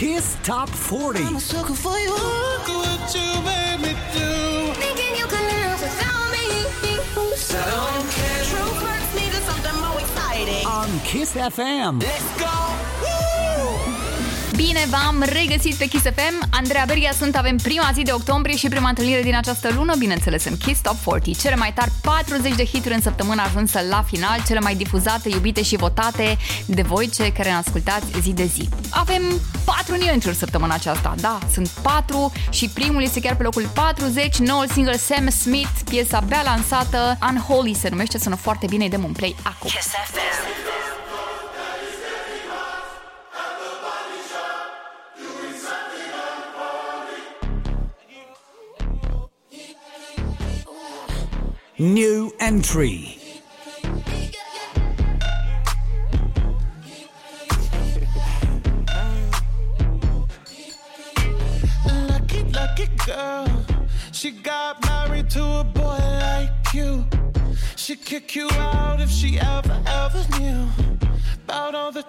Kiss Top 40. I'm a sucker for you. Look what you made me do. Thinking you could live without me. So I don't care. True hurts needed something more exciting. On Kiss FM. Let's go. Bine v-am regăsit pe Kiss FM. Andreea Beria sunt, avem prima zi de octombrie și prima întâlnire din această lună, bineînțeles în Kiss Top 40. Cele mai tari 40 de hituri în săptămână ajunsă la final, cele mai difuzate, iubite și votate de voi, cei care ne ascultați zi de zi. Avem 4 new entry săptămâna aceasta, da, sunt 4 și primul este chiar pe locul 40, noul single Sam Smith, piesa abia lansată, Unholy se numește, sună foarte bine, îi dăm un play acum. Kiss FM. New entry. Lucky, lucky girl. She got married to a boy like you. She'd kick you out if she ever, ever knew about all the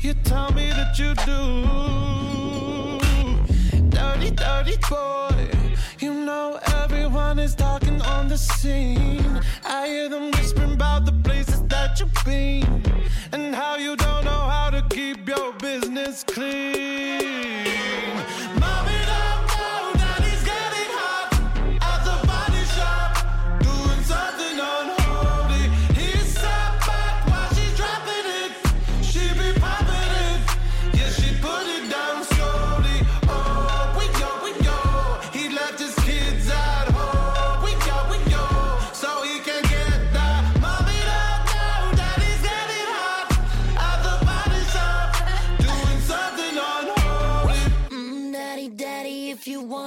you tell me that you do. Dirty, dirty boy. You know everyone is talking on the scene. I hear them whispering about the places that you've been and how you don't know how to keep your business clean.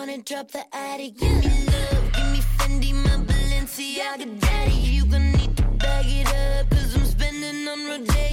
Wanna drop the attic, give me love, give me Fendi, my Balenciaga, daddy. You gonna need to bag it up, cause I'm spending on Rodeo.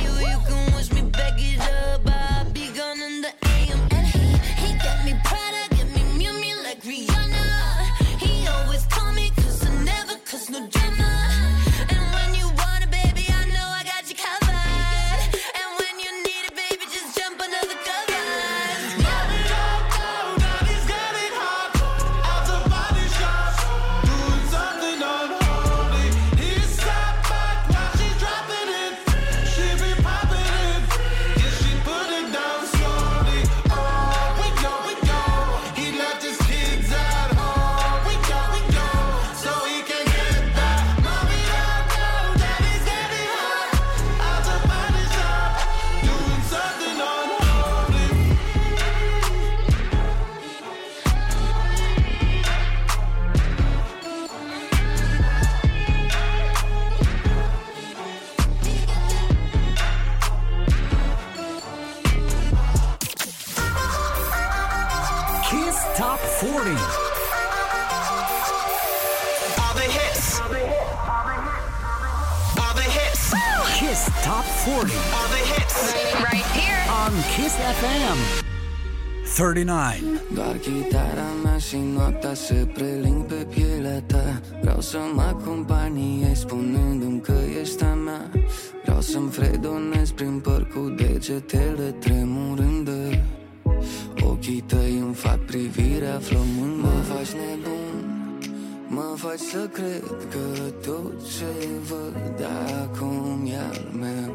FM. 39. Doar chitara mea și noaptea se preling pe pielea ta. Vreau să mă acompaniezi spunându-mi că ești a mea. Vreau să-mi fredonez prin păr cu degetele tremurândă Ochii tăi îmi fac privirea flămândă Mă faci nebun, mă faci să cred că tot ce văd acum e al meu.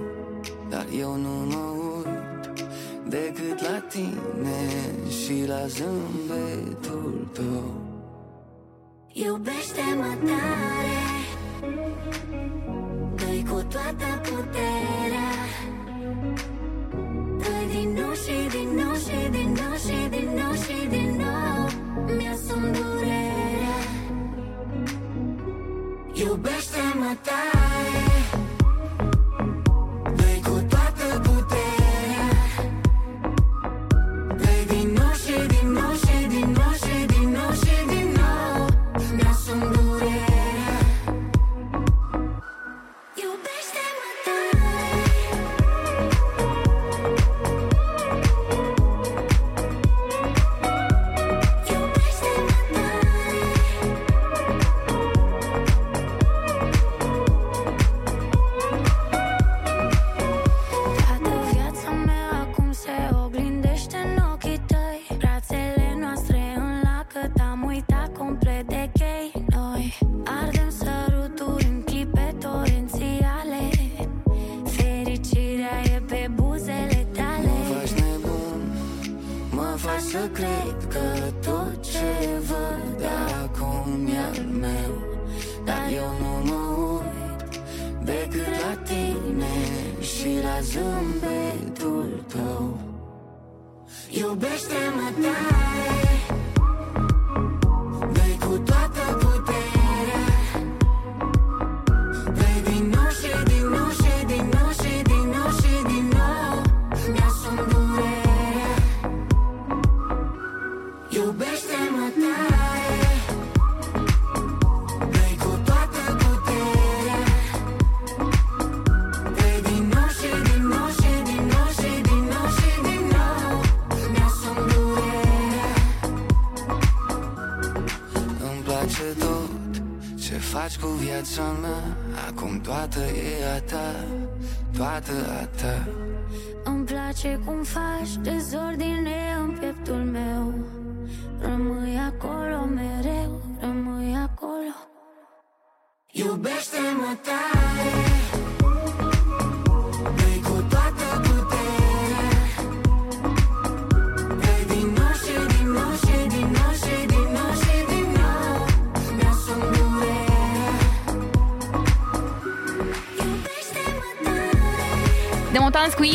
Dar eu nu mă uit decât la tine și la zâmbetul tău. Iubește-mă tare Dă-i cu toată puterea. Dă din nou și din nou și din nou și din nou și din nou Mi-asum durerea. Iubește-mă tare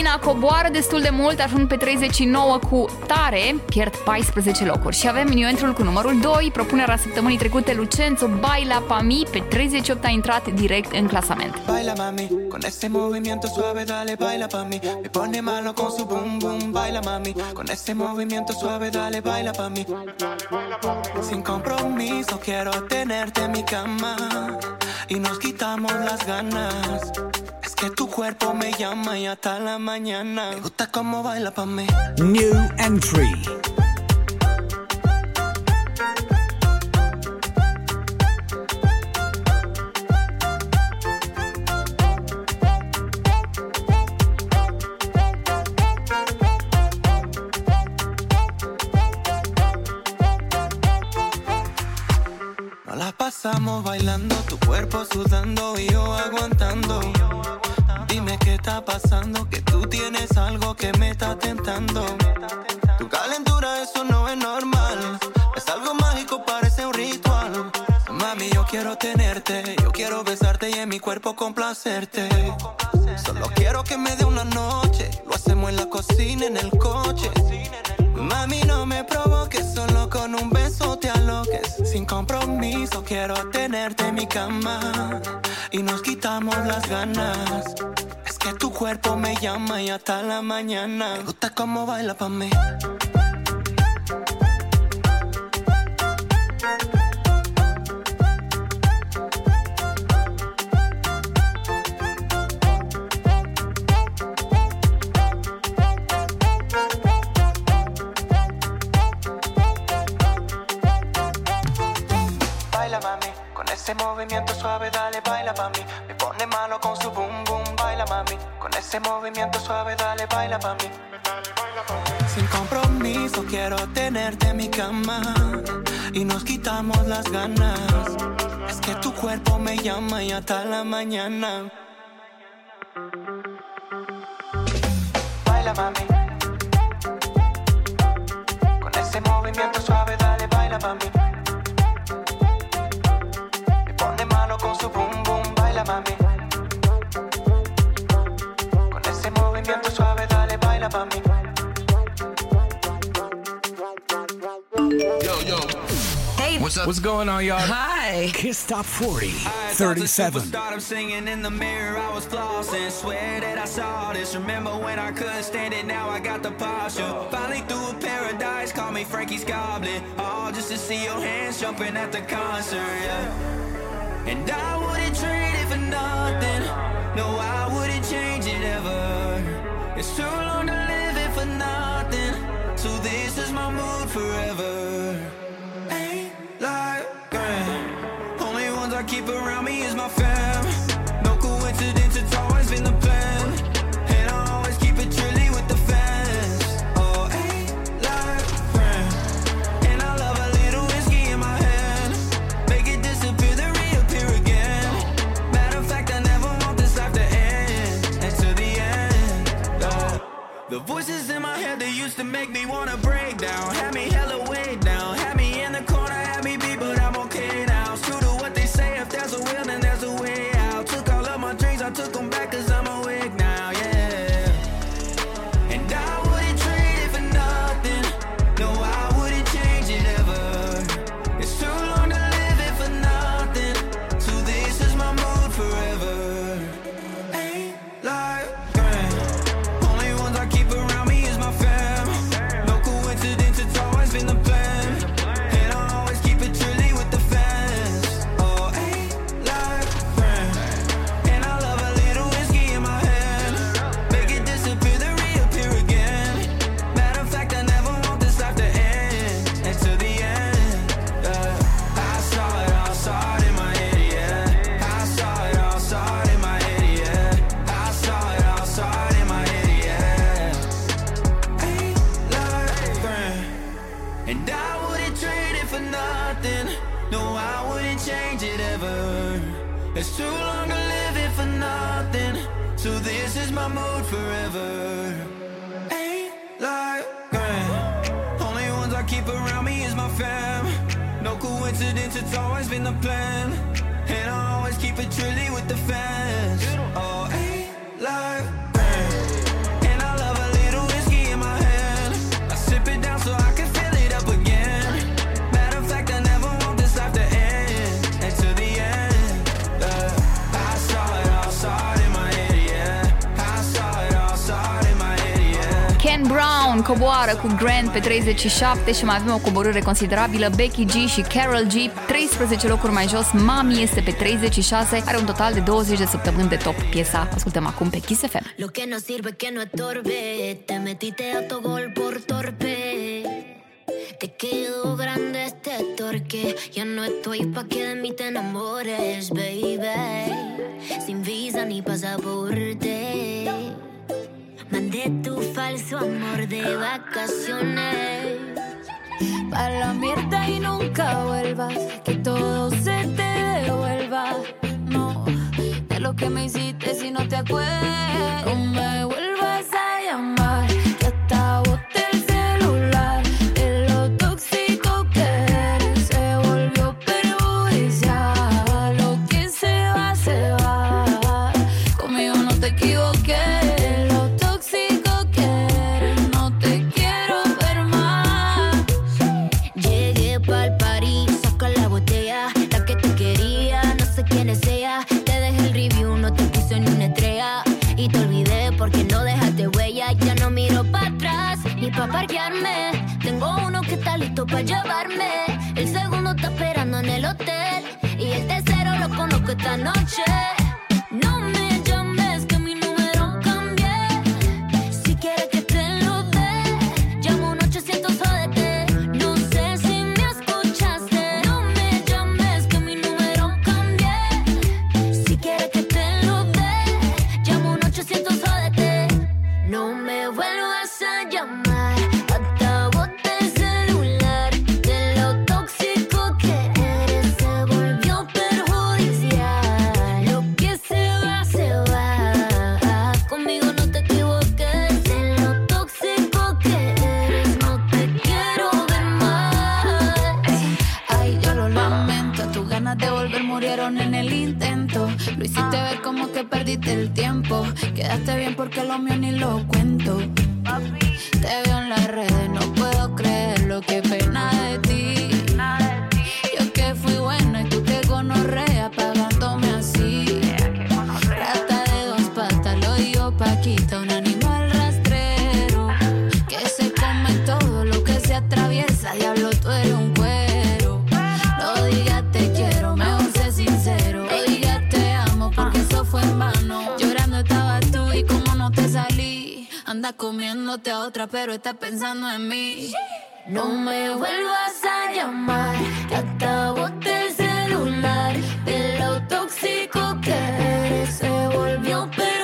Demontanți cu Ina coboară destul de mult, ajung pe 39 cu tare, pierd 14 locuri. Și avem new cu numărul 2, propunerea săptămânii trecute, Lucenzo Baila Pa Mi, pe 38 a intrat direct în clasament. Baila mami, con ese movimiento suave dale baila pa' mí. Me pone malo con su boom boom, baila mami, con ese movimiento suave dale baila pa' mí. Sin compromiso quiero tenerte en mi cama y nos quitamos las ganas. Que tu cuerpo me llama y hasta la mañana. Me gusta cómo baila pa' mí. New entry. Solo quiero que me dé una noche, lo hacemos en la cocina, en el coche. Mami, no me provoques, solo con un beso te aloques. Sin compromiso, quiero tenerte en mi cama y nos quitamos las ganas. Es que tu cuerpo me llama y hasta la mañana. Me gusta cómo baila pa' mí. Baila pa' mí. Sin compromiso quiero tenerte en mi cama y nos quitamos las ganas. Es que tu cuerpo me llama y hasta la mañana. What's up? What's going on, y'all? hi. Kiss Top 40, I 37. I'm singing in the mirror, I was flossing. Swear that I saw this. Remember when I couldn't stand it, now I got the posture. Finally through a paradise, call me Frankie's Goblin. All just to see your hands jumping at the concert, yeah. And I wouldn't trade it for nothing. No, I wouldn't change it ever. It's too long to live it for nothing. So this is my mood forever diagram. Only ones I keep around me is my fam. No coincidence, it's always been the plan. And I always keep it chilly with the fans. Oh, ain't like friend. And I love a little whiskey in my hand. Make it disappear, then reappear again. Matter of fact, I never want this life to end. And to the end, oh. The voices in my head, they used to make me wanna break down. Had me It's always been the plan, and I always keep it truly with the fans. coboară cu Grant pe 37 și mai avem o coborâre considerabilă. Becky G și Carol G 13 locuri mai jos. Mami este pe 36, are un total de 20 de săptămâni de top piesa. Ascultăm acum pe Kiss FM. Lo que no sirve que no estorbe, te metiste autogol por torpe. Te quedó grande este torque. Ya no estoy pa' que de mí te enamores, baby. Sin visa ni pasaporte. Mandé tu falso amor de vacaciones. Para la mierda y nunca vuelvas. Que todo se te devuelva. No, de lo que me hiciste si no te acuerdas. Tengo uno que está listo para llevarme. el tiempo. Quedaste bien porque lo mío ni lo cuento. buscándote a otra, pero estás pensando en mí. No me vuelvas a llamar, que acabo del celular. De lo tóxico que eres, se volvió peor.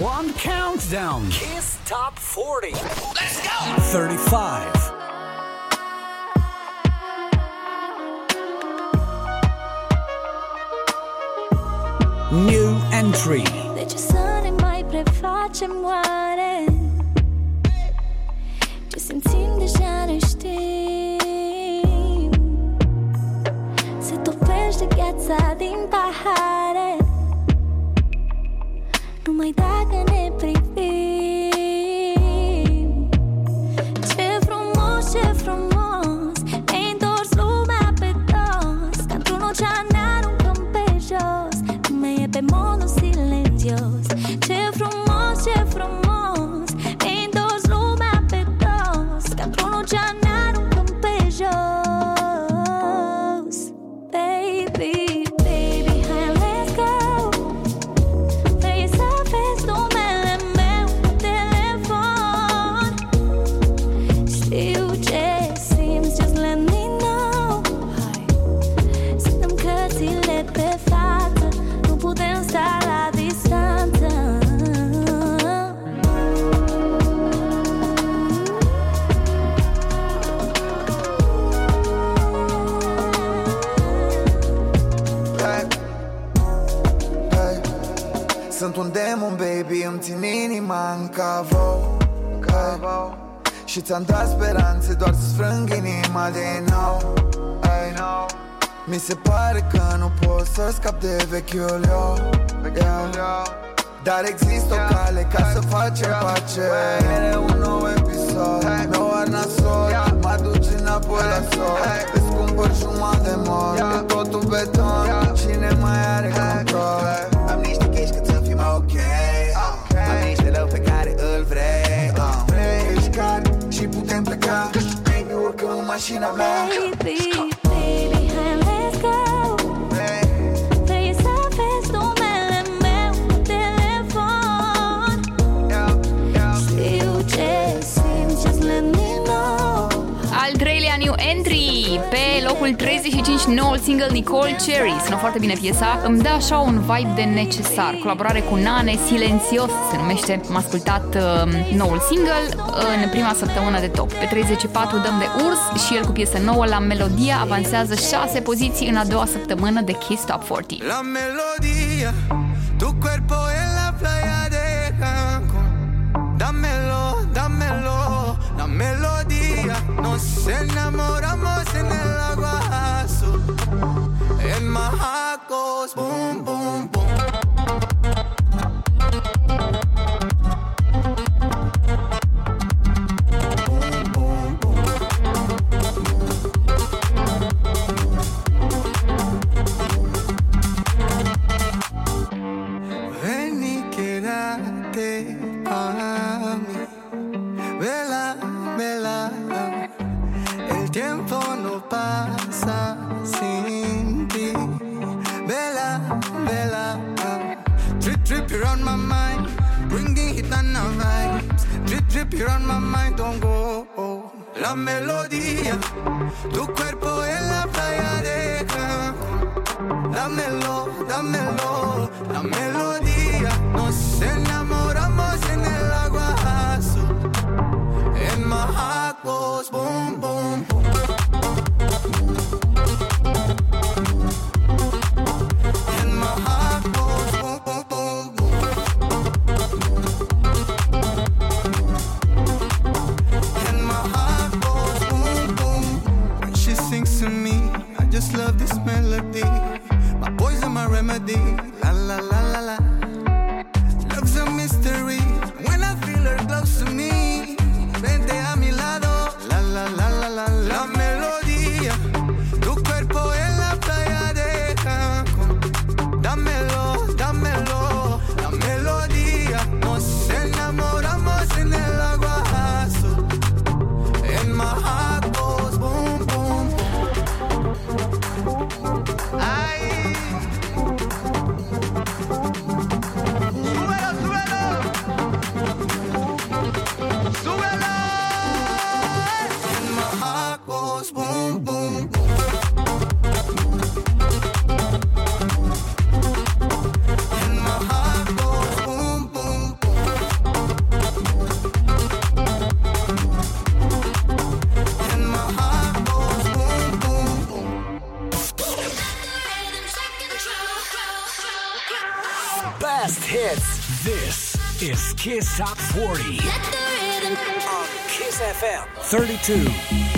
One countdown. Kiss Top 40. Let's go. 35. New entry. De ce să ne mai prefacem oare? Ce simțim deja ne știm Se topește gheața din pahare like that. Și ți-am dat speranțe doar să sfrâng inima din nou. Hey. Mi se pare că nu pot să scap de vechiul eu. Yeah. Dar există o cale ca să facem pace. Mere un nou episod Meu ar nasol. Mă duce înapoi la sol. Îți cumpăr jumătate de mor. E totul beton she not mad. Baby. Locul 35 noul single Nicole Cherry. Sună foarte bine piesa. Îmi dă așa un vibe de necesar. Colaborare cu Nane, Silențios se numește. Am ascultat uh, noul single În prima săptămână de top. Pe 34 dăm de urs Și el cu piesă nouă la Melodia Avansează 6 poziții în a doua săptămână de Kiss Top 40 La melodía, tu cuerpo en la playa de Cancún. Dámelo, dámelo, la melodía. Nos enamoramos boom, boom, you're on my mind. Don't go. La melodía. Tu cuerpo en la playa de Cancún. Dámelo, dámelo, la melodía. Top 40. Let the rhythm on Kiss FM 32.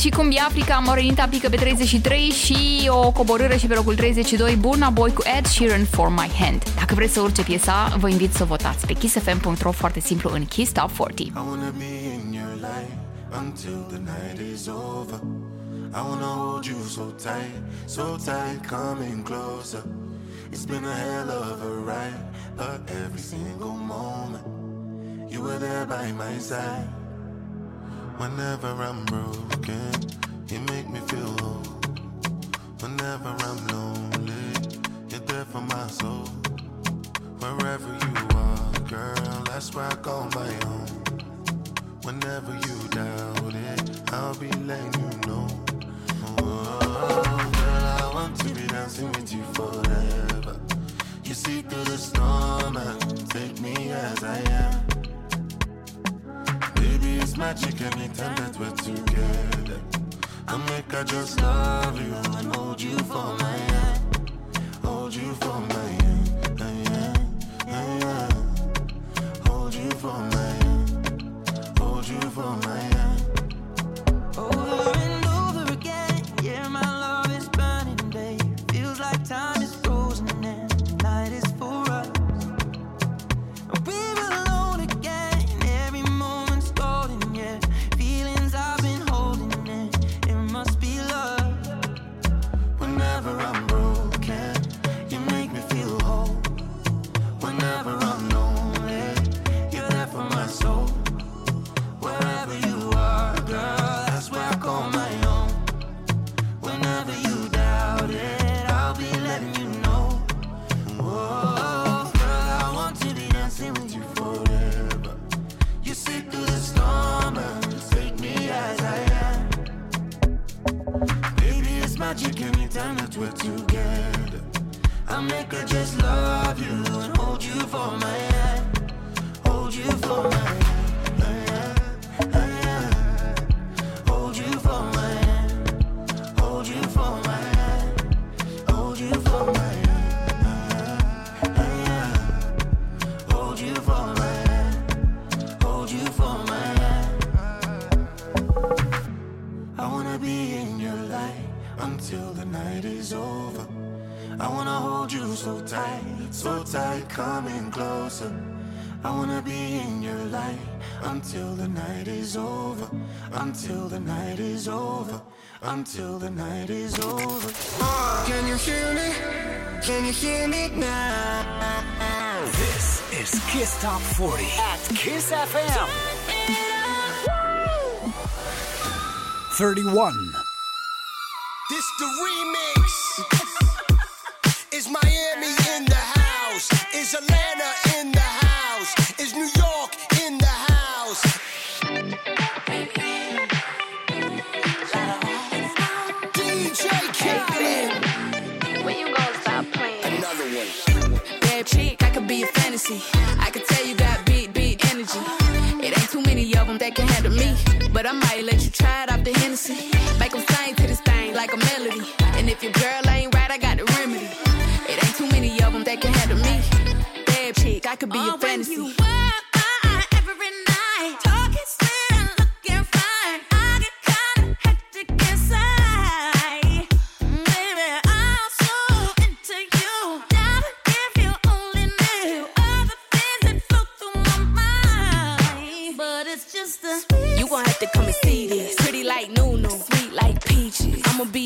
și Cumbia Africa, Morenita pică pe 33 și o coborâre și pe locul 32, Burna Boy cu Ed Sheeran For My Hand. Dacă vreți să urce piesa, vă invit să votați pe kissfm.ro foarte simplu în Kiss Top 40. It's been a hell of a ride, but every single moment you were there by my side. Whenever I'm back on my own. Whenever you doubt it, I'll be letting you know. Oh, girl, I want to be dancing with you forever. You see through the storm and take me as I am. Baby, it's magic anytime that we're together. I make I just love you and hold you for my hand. Hold you for my until the night is over, until the night is over. Can you hear me? Can you hear me now? This is Kiss Top 40 at Kiss FM. 31. This the remix. Bad chick, I could be a fantasy. I could tell you got big, big energy. It ain't too many of them that can handle me. But I might let you try it off the Hennessy. Make them sing to this thing like a melody. And if your girl ain't right, I got the remedy. It ain't too many of them that can handle me. Bad chick, I could be a fantasy.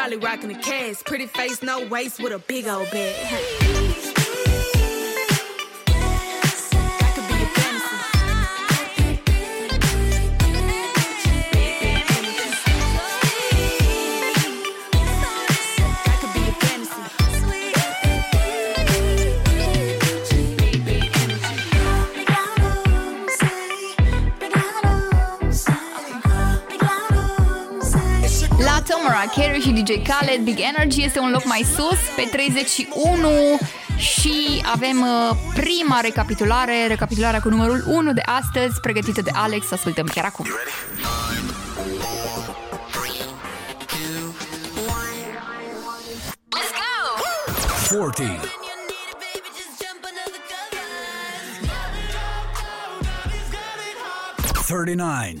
probably rocking a cast. Pretty face, no waist, with a big old bag. Tomara Carey și DJ Khaled, Big Energy este un loc mai sus, pe 31 și avem uh, prima recapitulare, recapitularea cu numărul 1 de astăzi, pregătită de Alex, să ascultăm chiar acum. Let's go! 40. Thirty-nine.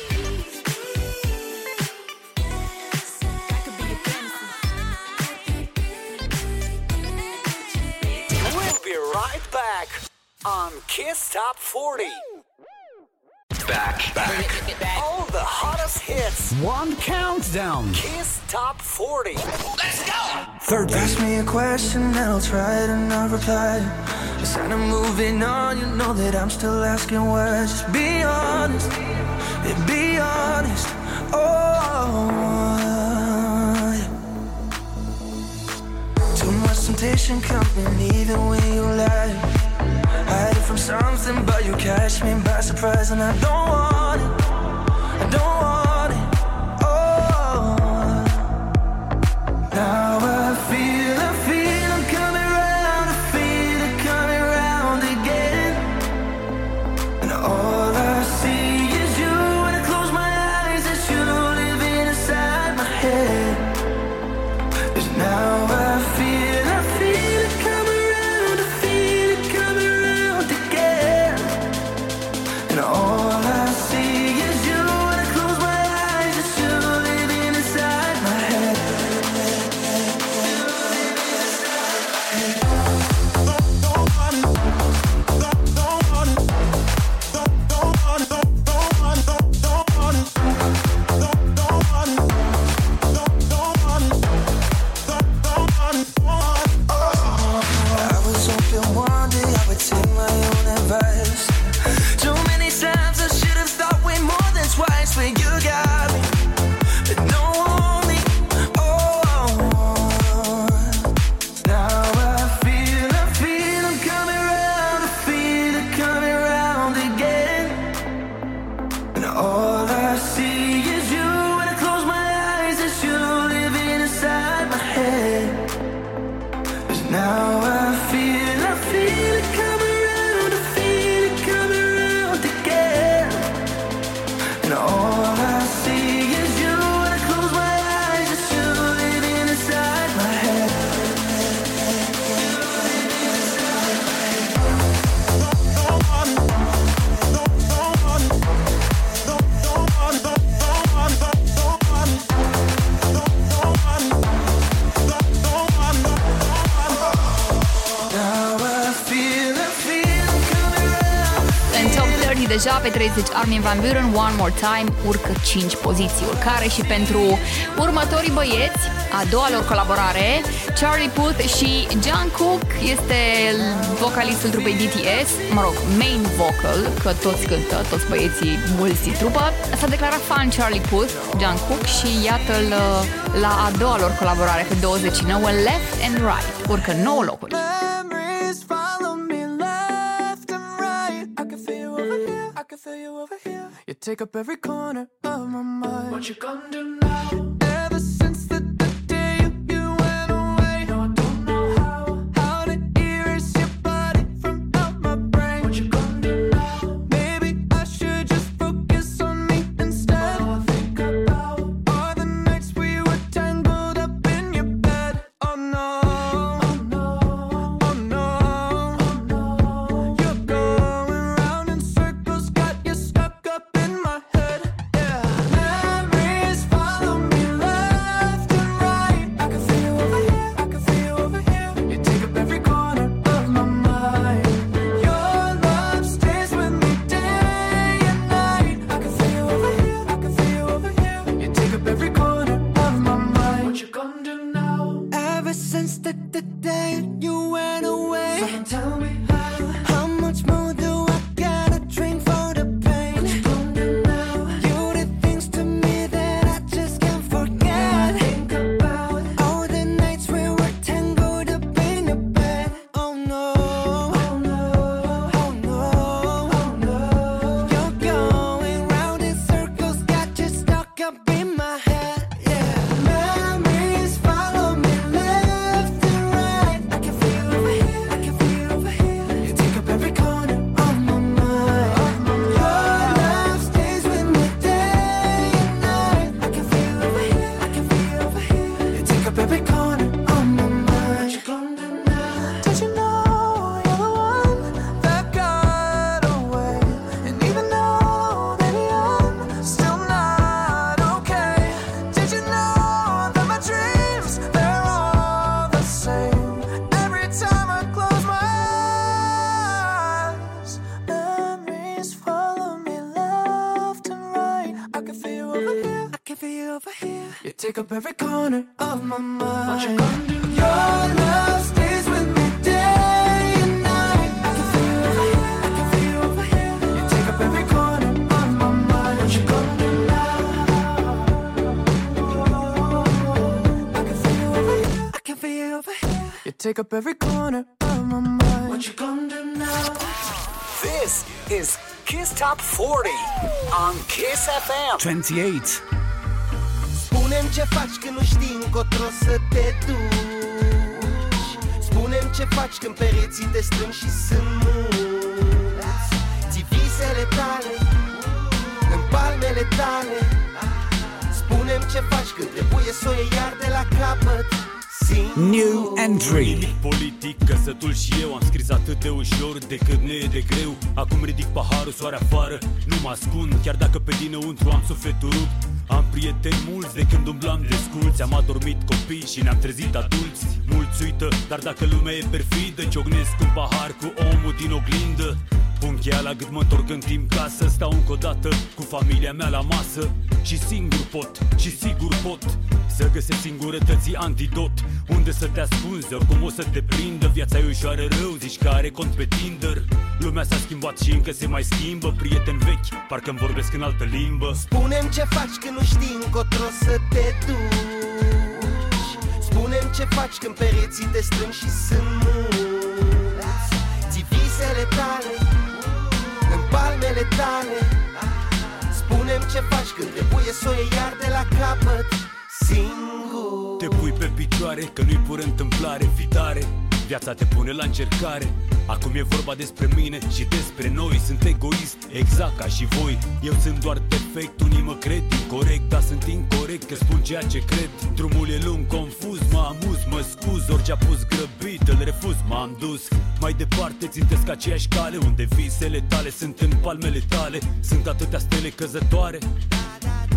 be right back on Kiss Top 40. Back, back. All the hottest hits. One countdown. Kiss Top 40. Let's go. Third Ask me a question and I'll try to not reply. Instead of moving on, you know that I'm still asking why. Just be honest, yeah, be honest. Oh, much temptation coming even when you lie. Hiding from something, but you catch me by surprise, and I don't want it. I don't want 30 Armin Van Buren One More Time urcă 5 poziții urcare și pentru următorii băieți a doua lor colaborare Charlie Puth și John Cook este vocalistul trupei BTS mă rog, main vocal că toți cântă, toți băieții mulți din trupă. S-a declarat fan Charlie Puth John Cook și iată-l uh, la a doua lor colaborare pe 29 Left and Right urcă 9 locuri take up every corner of my mind. What you gonna do now? Up every corner of my mind. What you gonna do? Your love stays with me day and night. I can feel you over here. I can feel you over here. You take up every corner of my mind. What you gonna do now? I can feel you over here. I can feel you over here. You take up every corner of my mind. What you gonna do now? This is Kiss Top 40 on Kiss FM. 28. Spunem ce faci când nu știi încotro să te duci. Spunem ce faci când pereții te strâng și sunt mulți. Ți visele tale în palmele tale. Spunem ce faci când trebuie să o iei iar de la capăt. Singur. New entry. Politic, căsătul și eu Am scris atât de ușor decât ne e de greu. Acum ridic paharul, soare afară Nu mă ascund, chiar dacă pe dinăuntru am sufletul rupt Am prieteni mulți de când umblam desculți Am adormit copii și ne-am trezit adulți Mulți uită, dar dacă lumea e perfidă Ciognesc un pahar cu omul din oglindă. Pun cheia la gât, mă întorc în timp ca să stau încă o dată Cu familia mea la masă. Și singur pot, și sigur pot Să găsesc singurătății antidot Unde să te ascunzi, oricum o să te prindă. Viața e ușoară rău, zici că are cont pe Tinder. Lumea s-a schimbat și încă se mai schimbă Prieteni vechi, parcă-mi vorbesc în altă limbă. Spunem ce faci când nu știi încotro să te duci. Spunem ce faci când pereții te strâng și sunt mulți. Ți visele tale în palmele tale. Spunem ce faci când trebuie să o iei iar de la capăt Singur. Te pui pe picioare, că nu-i pură întâmplare Fitare, viața te pune la încercare. Acum e vorba despre mine și despre noi. Sunt egoist, exact ca și voi. Eu sunt doar defect, unii mă cred incorrect Dar sunt incorrect că spun ceea ce cred. Drumul e lung, confuz, mă amuz, mă scuz. Orice a pus grăbit, îl refuz, m-am dus. Mai departe țintesc aceeași cale Unde visele tale sunt în palmele tale. Sunt atâtea stele căzătoare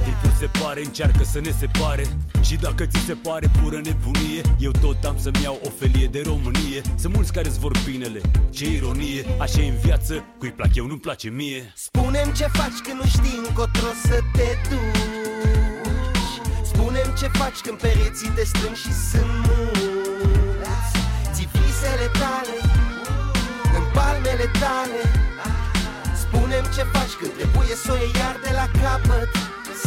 Timpul se pare, încearcă să ne separe. Și dacă ți se pare pură nebunie Eu tot am să-mi iau o felie de Românie. Sunt mulți care-ți vor binele, ce ironie. Așa e în viață, cui plac eu, nu-mi place mie. Spunem ce faci când nu știi încotro să te duci. Spunem ce faci când pereții te strâng și sunt mulți. Ți visele tale în palmele tale. Spunem ce faci când trebuie să o iei iar de la capăt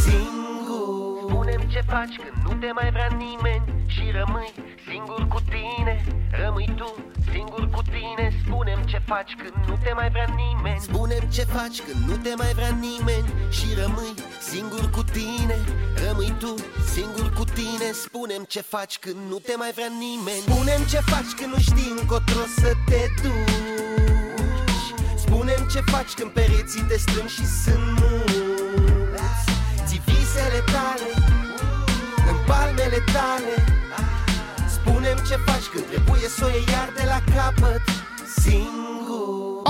Singur. Spunem ce faci când nu te mai vrea nimeni Și rămâi singur cu tine. Rămâi tu singur cu tine. Spunem ce faci când nu te mai vrea nimeni. Spunem ce faci când nu te mai vrea nimeni Și rămâi singur cu tine. Rămâi tu singur cu tine. Spunem ce faci când nu te mai vrea nimeni. Spunem ce faci când nu știi încotro să te duci. Spunem ce faci când pereții te strâng și sunt mulți Ți visele tale în palmele tale. Spunem ce faci când trebuie să o iei iar de la capăt Singur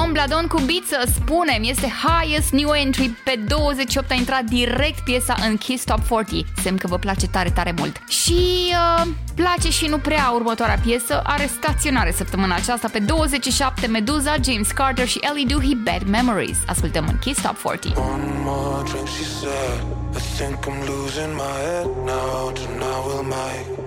Ombladon cu Biță, spunem, este highest new entry. Pe 28 a intrat direct piesa în Kiss Top 40. Semn că vă place tare, tare mult. Și uh, place și nu prea următoarea piesă. Are staționare săptămâna aceasta pe 27 Meduza, James Carter și Ellie Duhy Bad Memories. Ascultăm în Kiss Top 40. One more drink, she said. I think I'm losing my head now. Tonight we'll make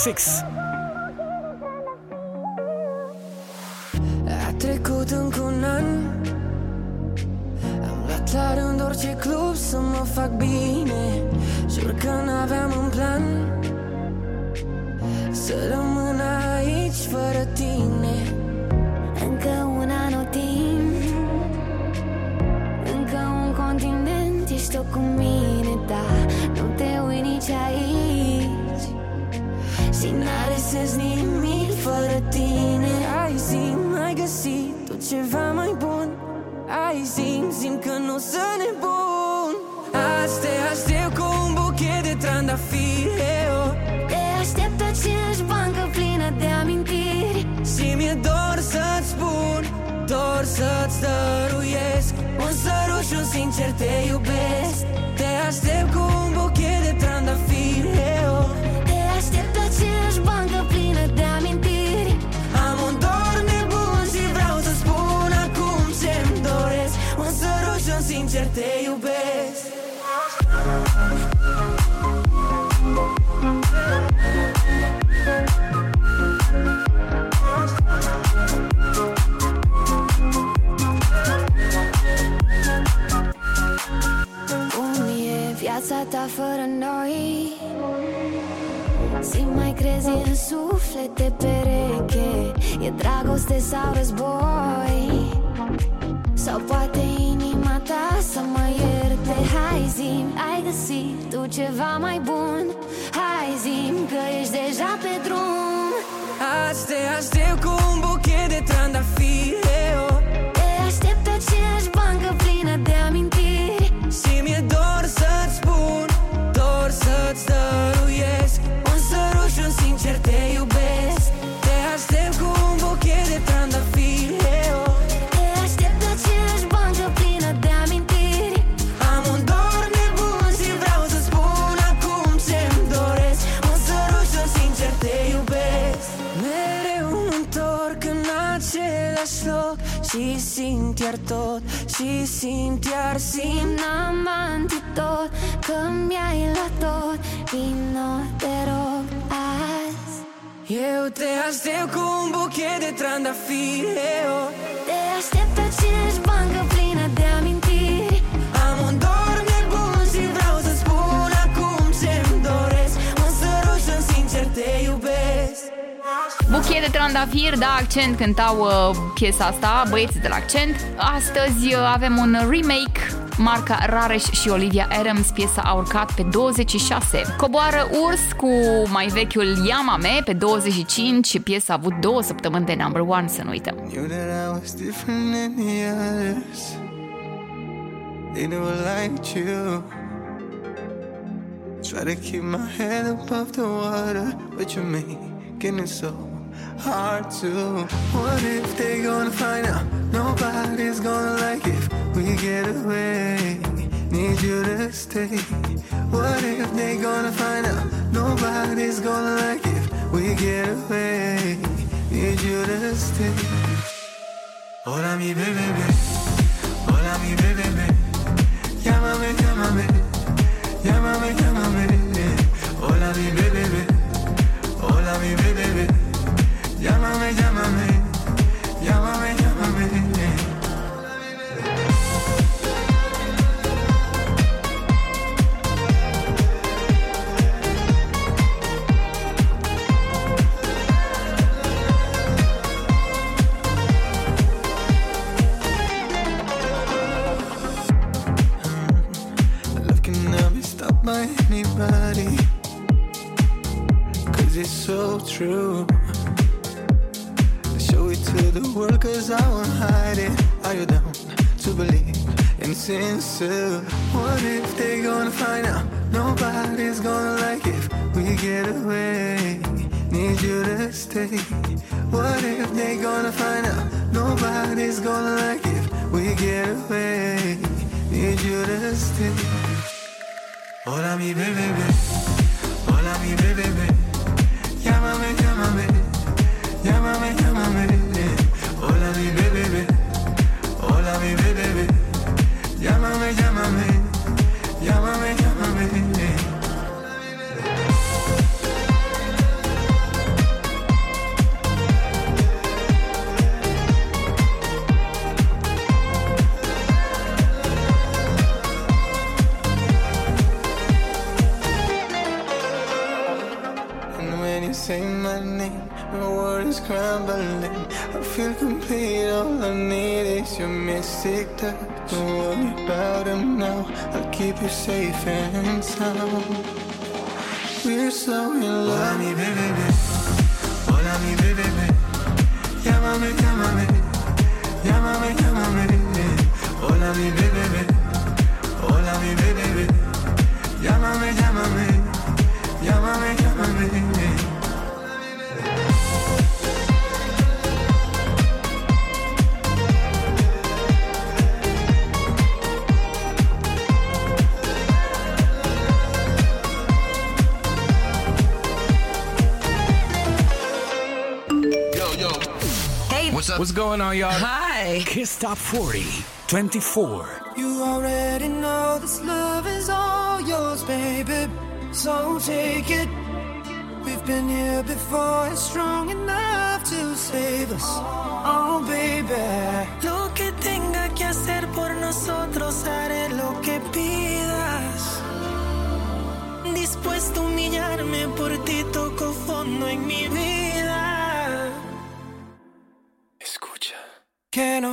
six. tot Că mi-ai luat tot Vino, te rog, azi Eu te aștept cu un buchet de trandafire. Oh. Te aștept pe cine-și bancă Buchie de trandafir, da, Accent cântau uh, piesa asta, băieții de la Accent. Astăzi uh, avem un remake Marca Rareș și Olivia Adams, piesa a urcat pe 26. Coboară Urs cu mai vechiul Yamame pe 25 piesa a avut două săptămâni de number one, să nu uităm. They never liked you. Try to keep my head above the water, but you're making it so hard to. What if they gonna find out? Nobody's gonna like if we get away. Need you to stay. What if they gonna find out? Nobody's gonna like if we get away. Need you to stay. Hola mi bebé, hola mi bebé, llámame, llámame, llámame, llámame, hola mi bebé. Llámame, llámame, llámame, llámame. anybody Cause it's so true to the world cause I won't hide it. Are you down to believe in sincere? What if they gonna find out? Nobody's gonna like if we get away. Need you to stay. What if they gonna find out? Nobody's gonna like if we get away. Need you to stay. Hola mi bebé. Hola mi bebé. Llámame, llámame. Llámame, llámame Hola mi bebé Hola mi bebé Llámame, llámame. Llámame, llámame. Say my name, the world is crumbling. Feel complete, all I need is your mystic touch. Don't worry about him now, I'll keep you safe and sound. We're so in love. Hola mi bebé, hola mi bebé. Llámame, llámame, llámame, llámame. Hola mi bebé, hola mi bebé. Llámame, llámame, llámame, llámame. What's up? What's going on, y'all? Hi. Kiss Top 40 24. You already know this love is all yours, baby. So take it. We've been here before, it's strong enough to save us. Oh, baby. Lo que tenga que hacer por nosotros haré lo que pidas. Dispuesto a humillarme Can I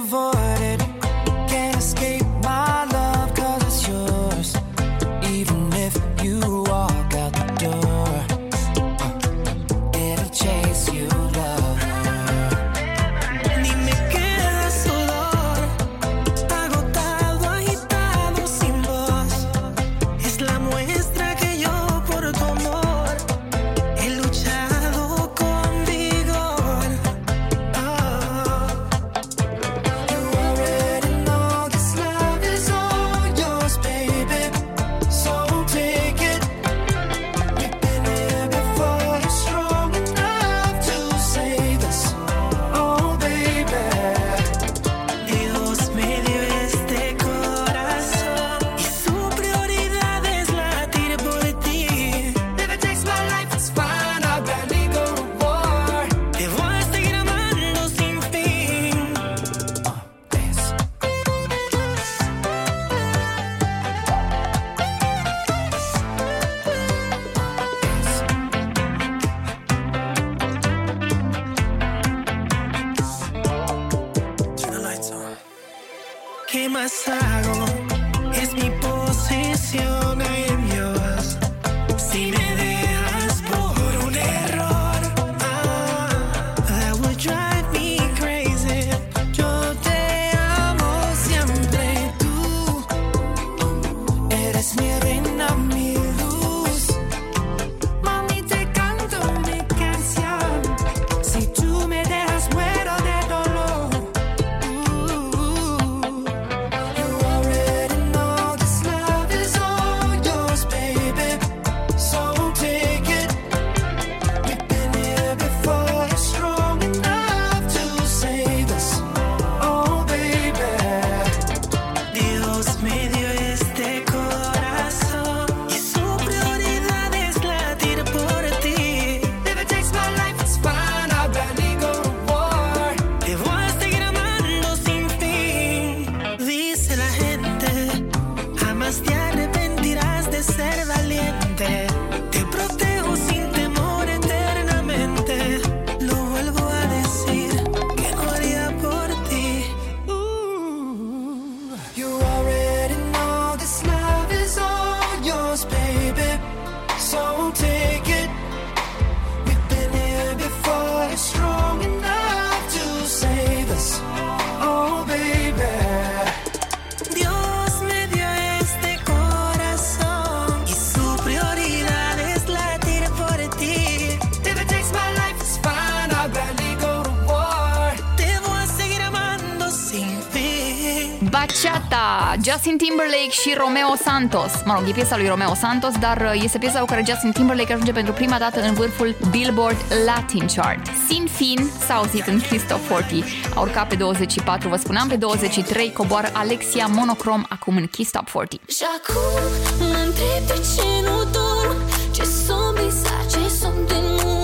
Justin Timberlake și Romeo Santos. Mă rog, e piesa lui Romeo Santos, dar uh, este piesa cu care Justin Timberlake ajunge pentru prima dată în vârful Billboard Latin Chart. Sin Fin s-a auzit în Christ of 40. A urcat pe 24, vă spuneam, pe 23 coboară Alexia Monocrom acum în Kiss Top 40. Și acum mă întreb de ce nu dorm, ce somn visat, ce somn de mult.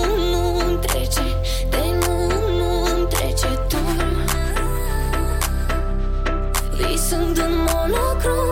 The monocrome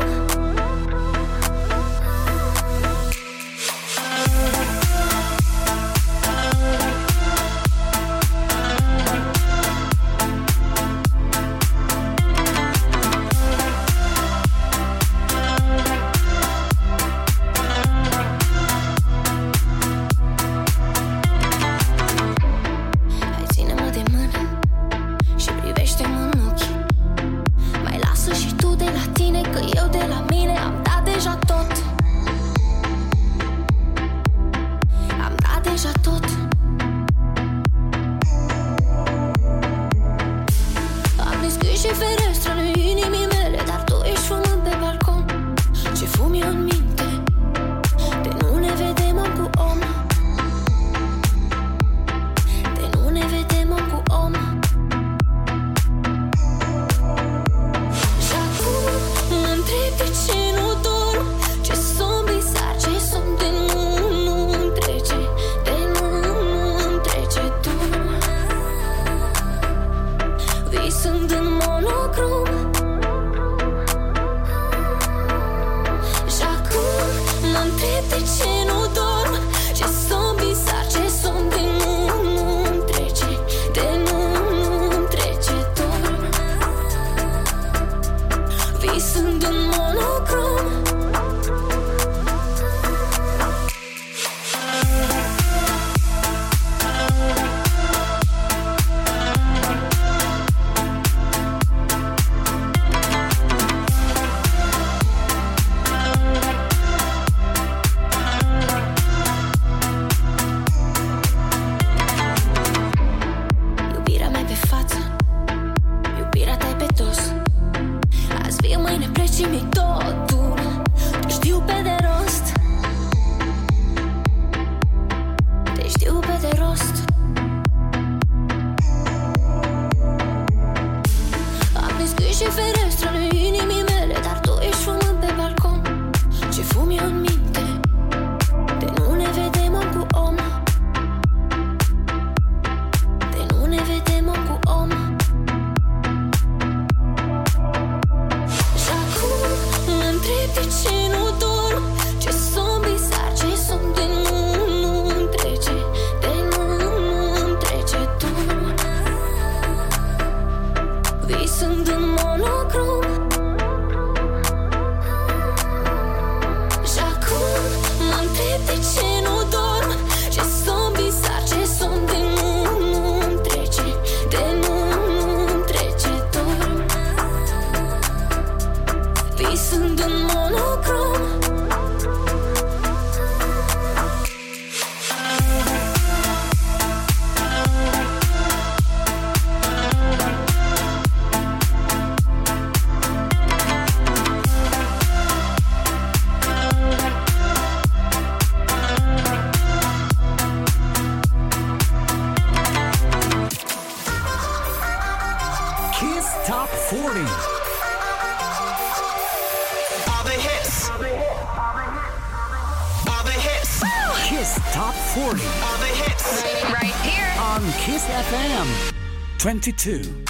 22.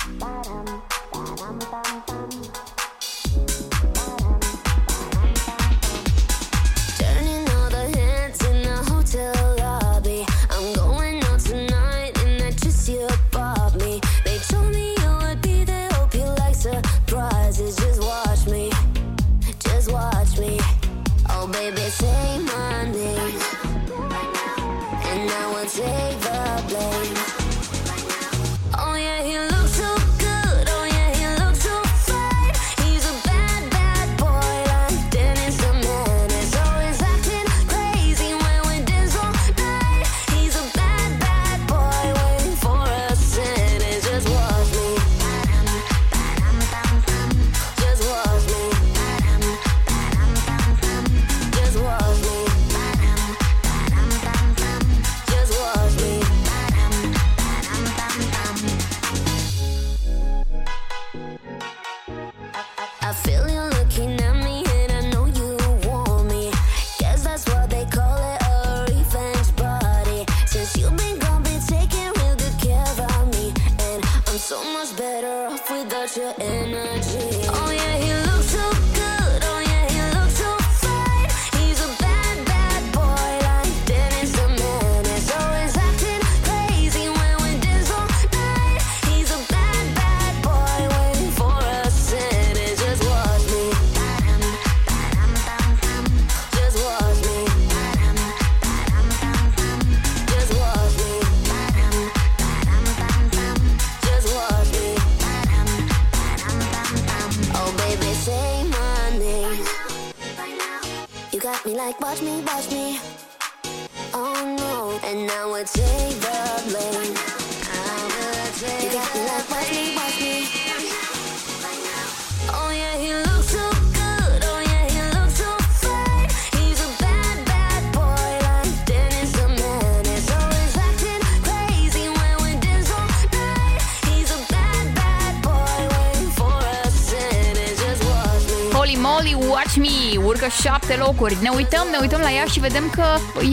6 locuri. Ne uităm, ne uităm la ea și vedem că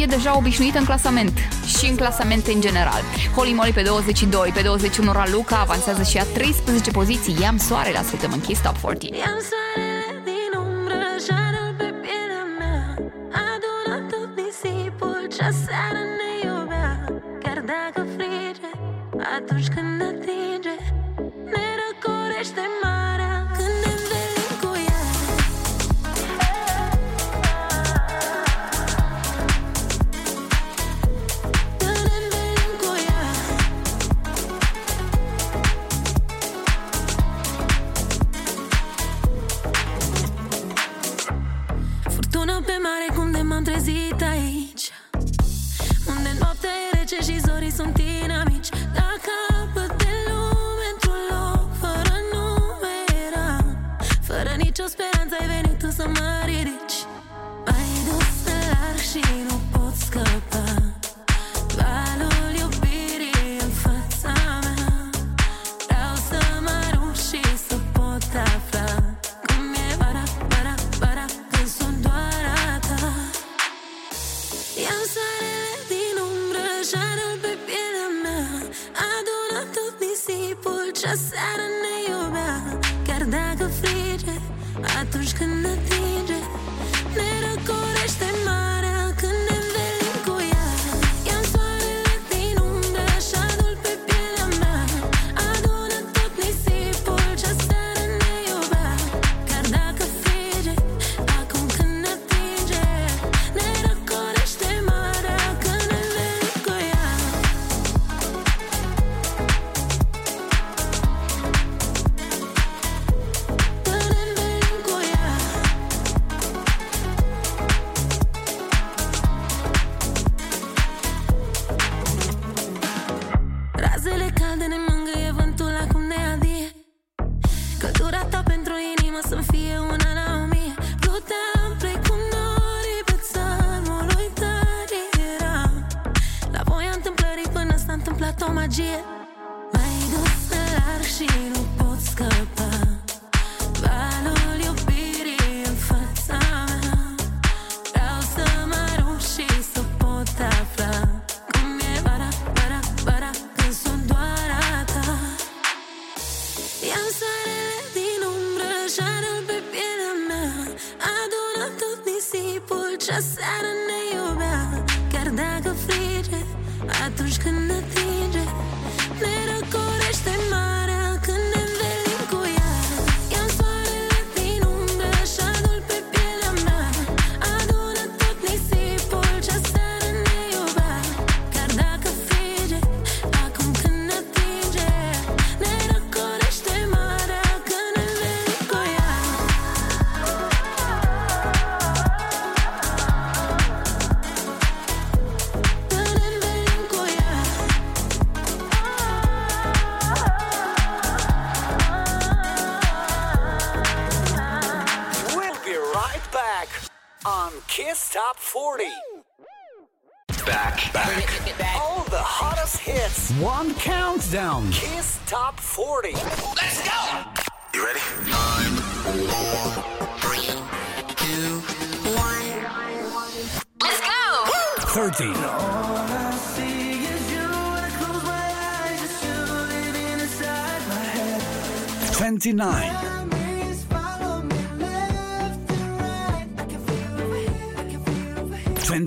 e deja obișnuită în clasament și în clasament în general. Holy Molly pe 22, pe 21 Raluca avansează și ea 13 poziții. Iam soare la suntem închis Top 40.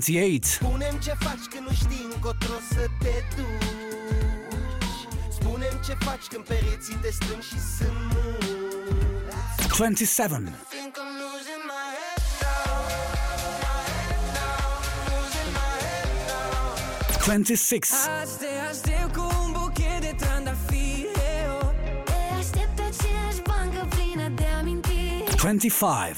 Prince Yates. Spunem ce faci când nu știi încotro să te duci. Spunem ce faci când pereții te strâng și sunt mulți. 27. Twenty-six. Twenty-five.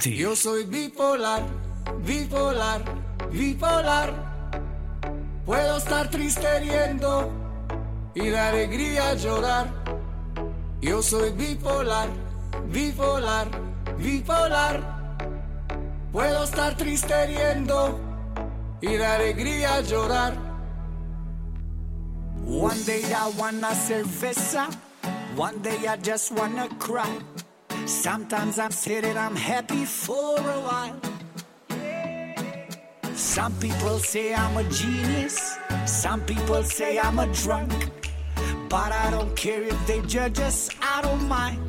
20. Yo soy bipolar, bipolar, bipolar. Puedo estar triste riendo y de alegría llorar. Yo soy bipolar, bipolar, bipolar. Puedo estar triste riendo y de alegría llorar. One day I wanna cerveza, one day I just wanna cry. Sometimes I'm sitting, I'm happy for a while. Some people say I'm a genius, some people say I'm a drunk. But I don't care if they judge us, I don't mind.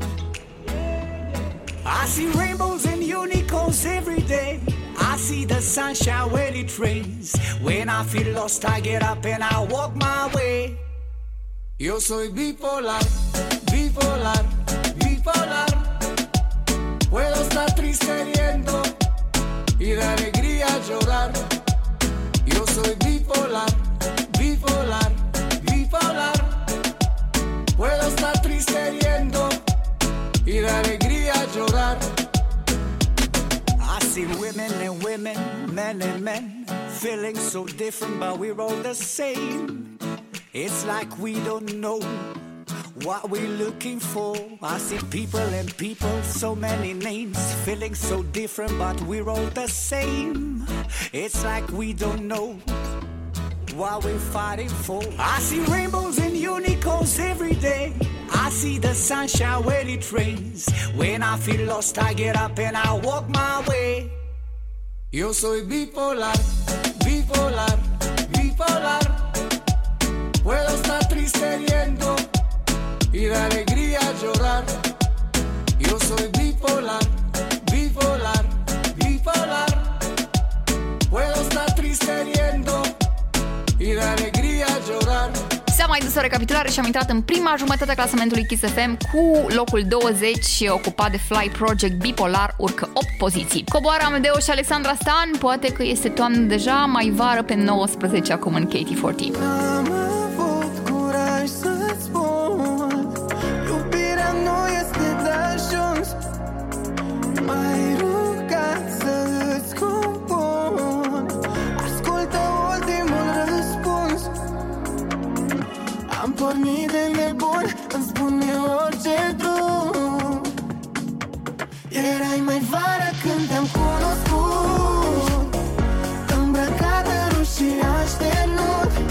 I see rainbows and unicorns every day. I see the sunshine when it rains. When I feel lost, I get up and I walk my way. Yo soy bipolar, bipolar. Triste riendo y de alegría llorar. Yo soy bipolar, bipolar, bipolar. Puedo estar triste riendo y de alegría llorar. I see women and women, men and men, feeling so different, but we're all the same. It's like we don't know what we're looking for. I see people and people, so many names, feeling so different, but we're all the same. It's like we don't know what we're fighting for. I see rainbows and unicorns every day. I see the sunshine when it rains. When I feel lost, I get up and I walk my way. Yo soy bipolar, bipolar, bipolar. Puedo estar triste y de alegría llorar. Yo soy bipolar, bipolar, bipolar. Puedo estar triste riendo y de alegría llorar. S-a mai dus o recapitulare și am intrat în prima jumătate a clasamentului Kiss FM cu locul 20 ocupat de Fly Project Bipolar, urcă 8 poziții. Coboară Amedeo și Alexandra Stan, poate că este toamnă deja, mai vară pe 19 acum în KT40. Am Am pornit de nebun Îmi spune orice drum. Erai mai vară când te-am cunoscut. Îmbrăcată rușii așternut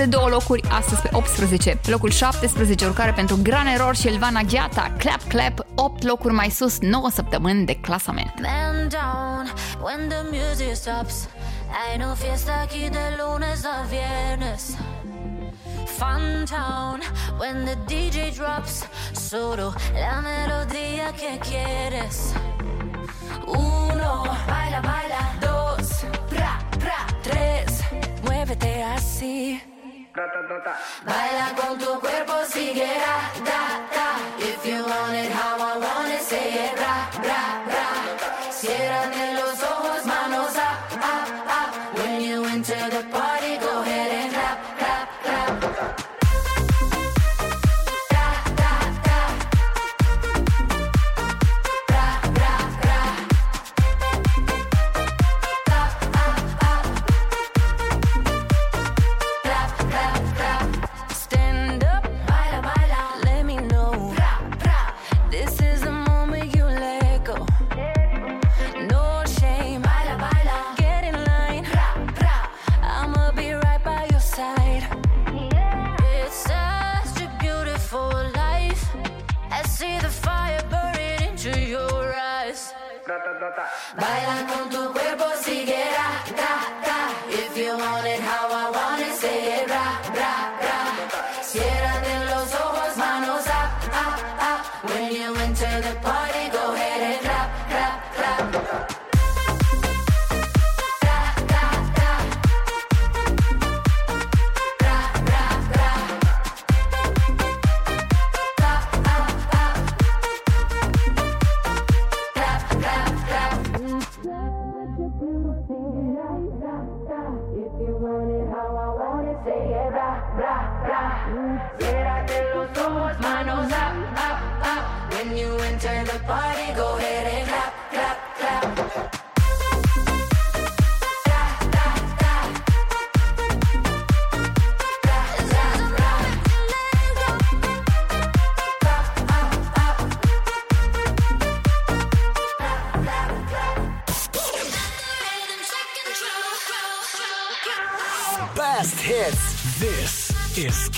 de două locuri, astăzi pe 18. Locul 17, urcare pentru Gran Error și Elvana Gheata, Clap Clap, 8 locuri mai sus, 9 săptămâni de clasament. Hay no fiesta aquí de lunes a viernes. Fun town when the DJ drops. Solo la melodía que quieres. Uno, baila, baila. Dos, pra, pra. Tres, muévete así. Baila con tu cuerpo, sigue ra, da, da. If you want it how I want it, say it ra, ra, ra. Ciérrate los ojos.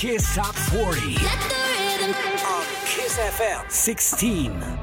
Kiss Top 40. Let the rhythm on Kiss FM 16.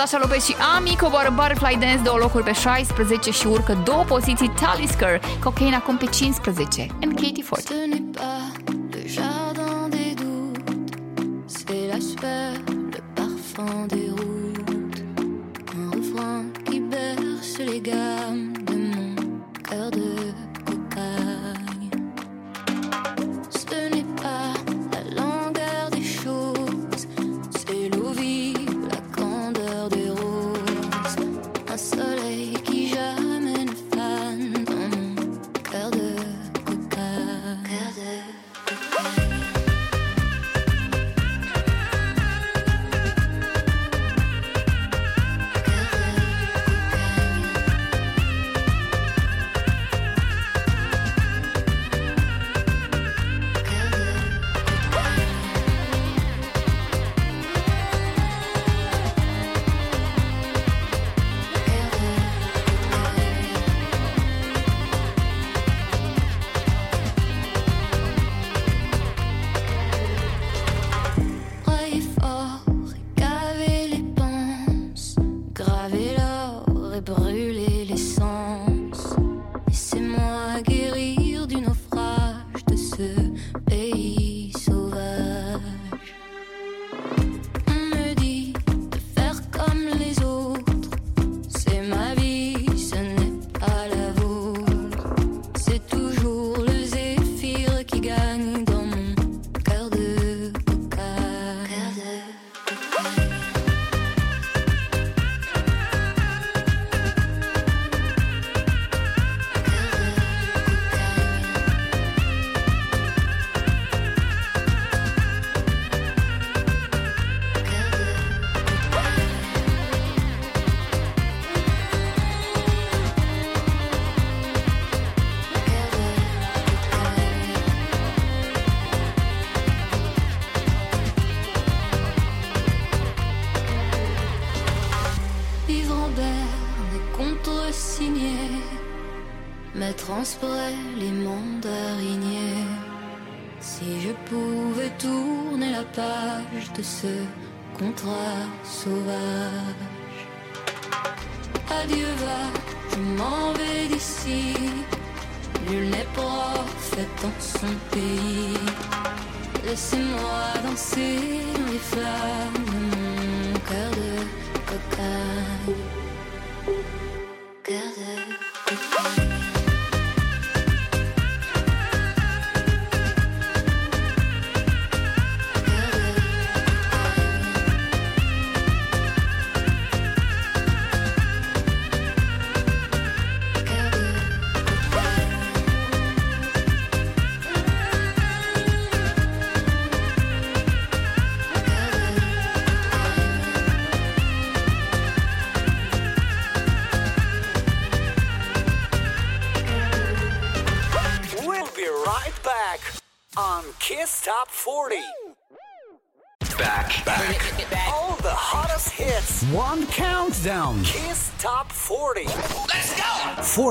Sasha Lopez și Ami coboară Butterfly Dance două locuri pe 16 și urcă două poziții Talisker, Cocaine acum pe 15, and Katie Ford. des routes, un refrain qui berce les gammes.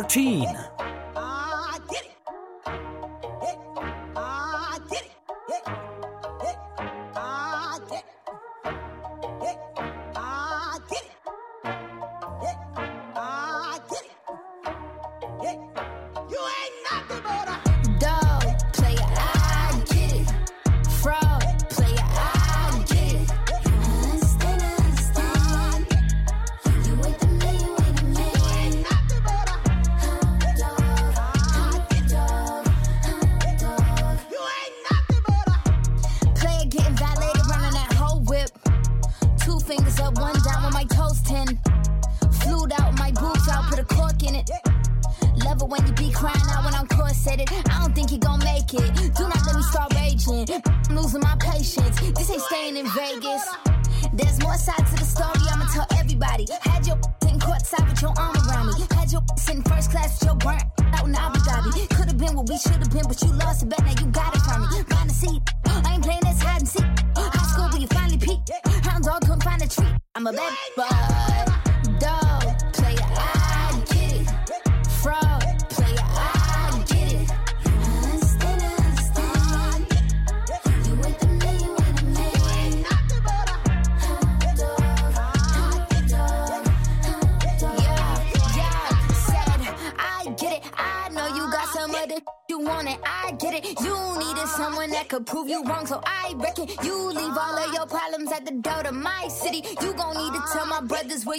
13.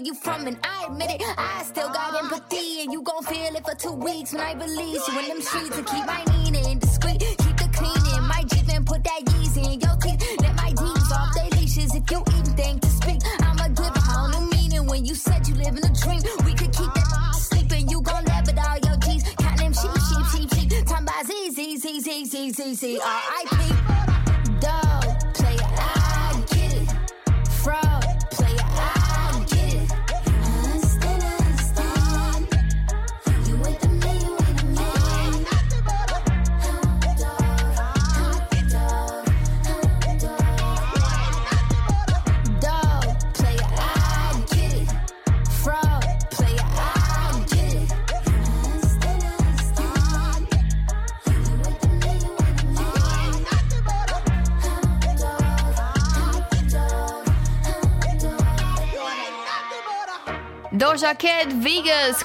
Where you from, and I admit it. I still got empathy, and you gon' feel it for two weeks when I release you in them streets and keep my meaning discreet. Keep the cleaning, my Jeep and put that Yeezy in your teeth. Let my D's off they leashes if you even think to speak. I'ma give a whole new meaning when you said you live in a dream. We could keep that sleeping, you gon' laugh at all your G's. Count them sheep, sheep, sheep, sheep. Time by Z, Z, Z, Z, Z, Z, Z, R.I.P. Dog,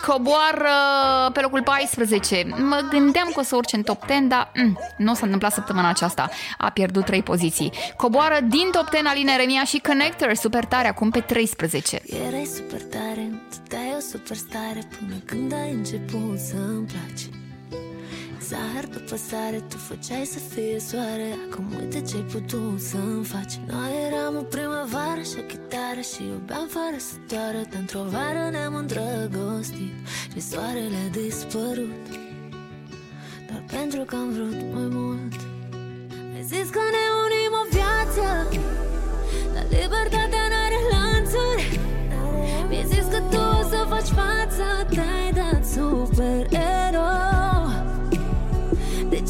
coboară pe locul 14. Mă gândeam că o să urce în top 10, dar mm, nu s-a întâmplat săptămâna aceasta. A pierdut 3 poziții. Coboară din top 10 Alina Eremia și Connector, super tare, acum pe 13. Erai super tare, stăteai o superstare Până când ai început să-mi place Zahăr pe păsare, tu făceai să fie soare. Acum uite ce-ai putut să-mi faci. Noi eram o primăvară și o chitară Și iubeam fără să doară Dar într-o vară ne-am îndrăgostit Și soarele a dispărut. Doar pentru că am vrut mai mult Ai zis că ne unim o viață Dar libertatea n-are lanțuri. Mi-ai zis că tu o să faci față Te-ai dat supererou De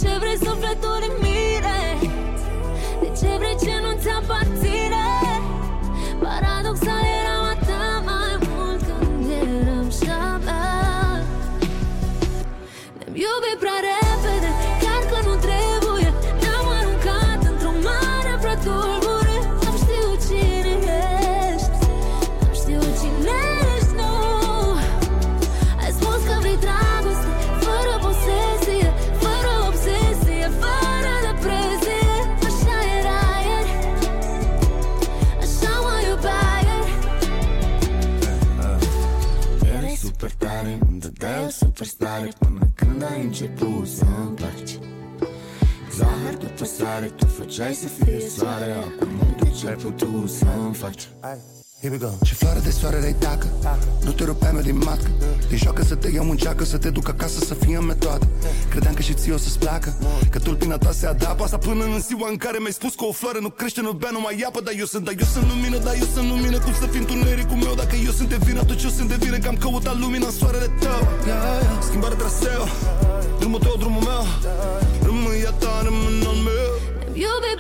ce vrei sufletul în superstare Până când ai început să-mi placi Zahăr după sare, tu făceai să fie soare Acum uite ce ai putut să-mi faci Here we go. Și floare de soare de tacă. Nu te rupeai meu din matcă. Te joacă să te iau încearcă Să te duc acasă să fie în metodă Credeam că și ție o să-ți placă Că tulpina ta se adapă. Asta până în ziua în care mi-ai spus că o floare Nu crește, nu bea, nu mai apă Dar eu sunt, dar eu sunt lumină Dar eu sunt lumină. Cum să fii întunericul meu Dacă eu sunt de vină? Atunci eu sunt de vină Că am căutat lumina în soarele tău. Schimbare traseu Drumul tău, drumul meu. Rămâi a ta, rămân al meu. Iubi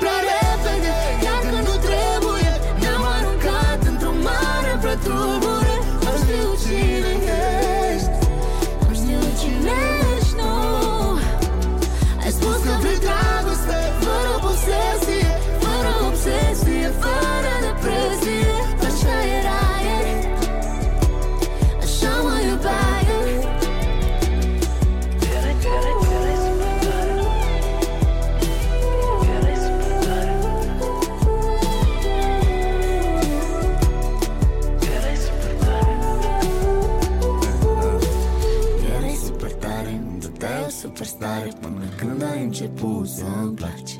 început să-mi placi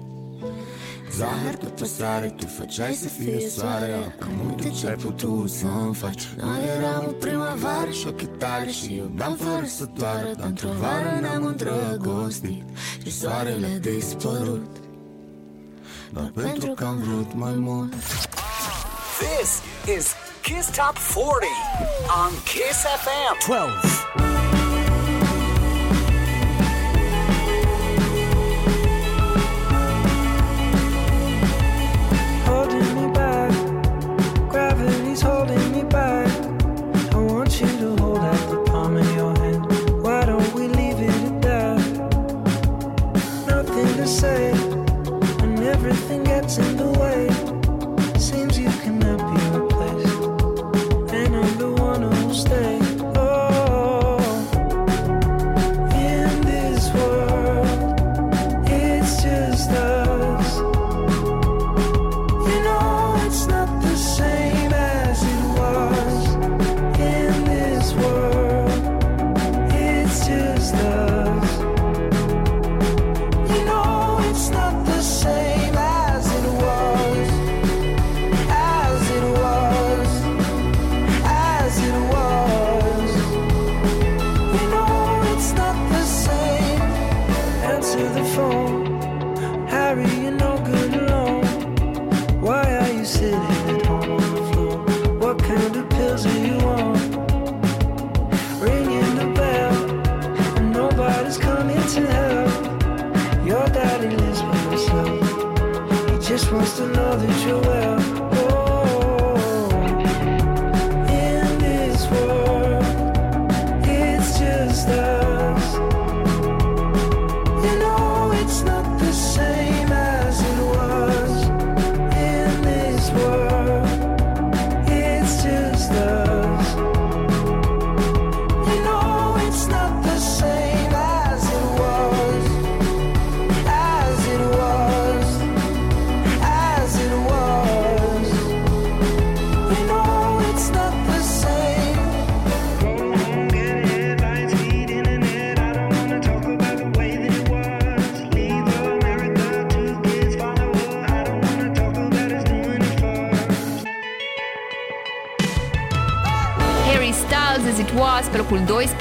Zahăr după sare, tu făceai să fie soare. Acum uite ce ai putut să-mi faci. Noi eram o primăvară și o chitară Și iubeam fără să doară Dar într-o vară ne-am îndrăgostit Și soarele a dispărut. Doar pentru că am vrut mai mult. This is Kiss Top 40 on Kiss FM 12.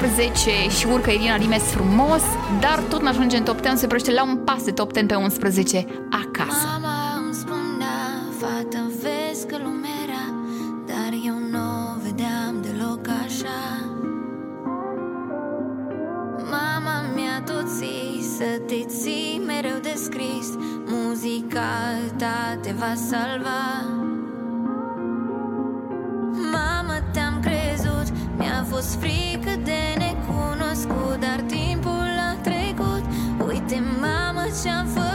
14 și urcă Irina Limes frumos, dar tot nu ajunge în top 10, se prăște la un pas de top 10 pe 11 acasă. Mama îmi spunea, fată, vezi că lumea era, dar eu nu vedeam deloc așa. Mama mi-a tot zis să te ții mereu de muzica ta te va salva. Fost frică de necunoscut Dar timpul a trecut. Uite, mamă, ce-am făcut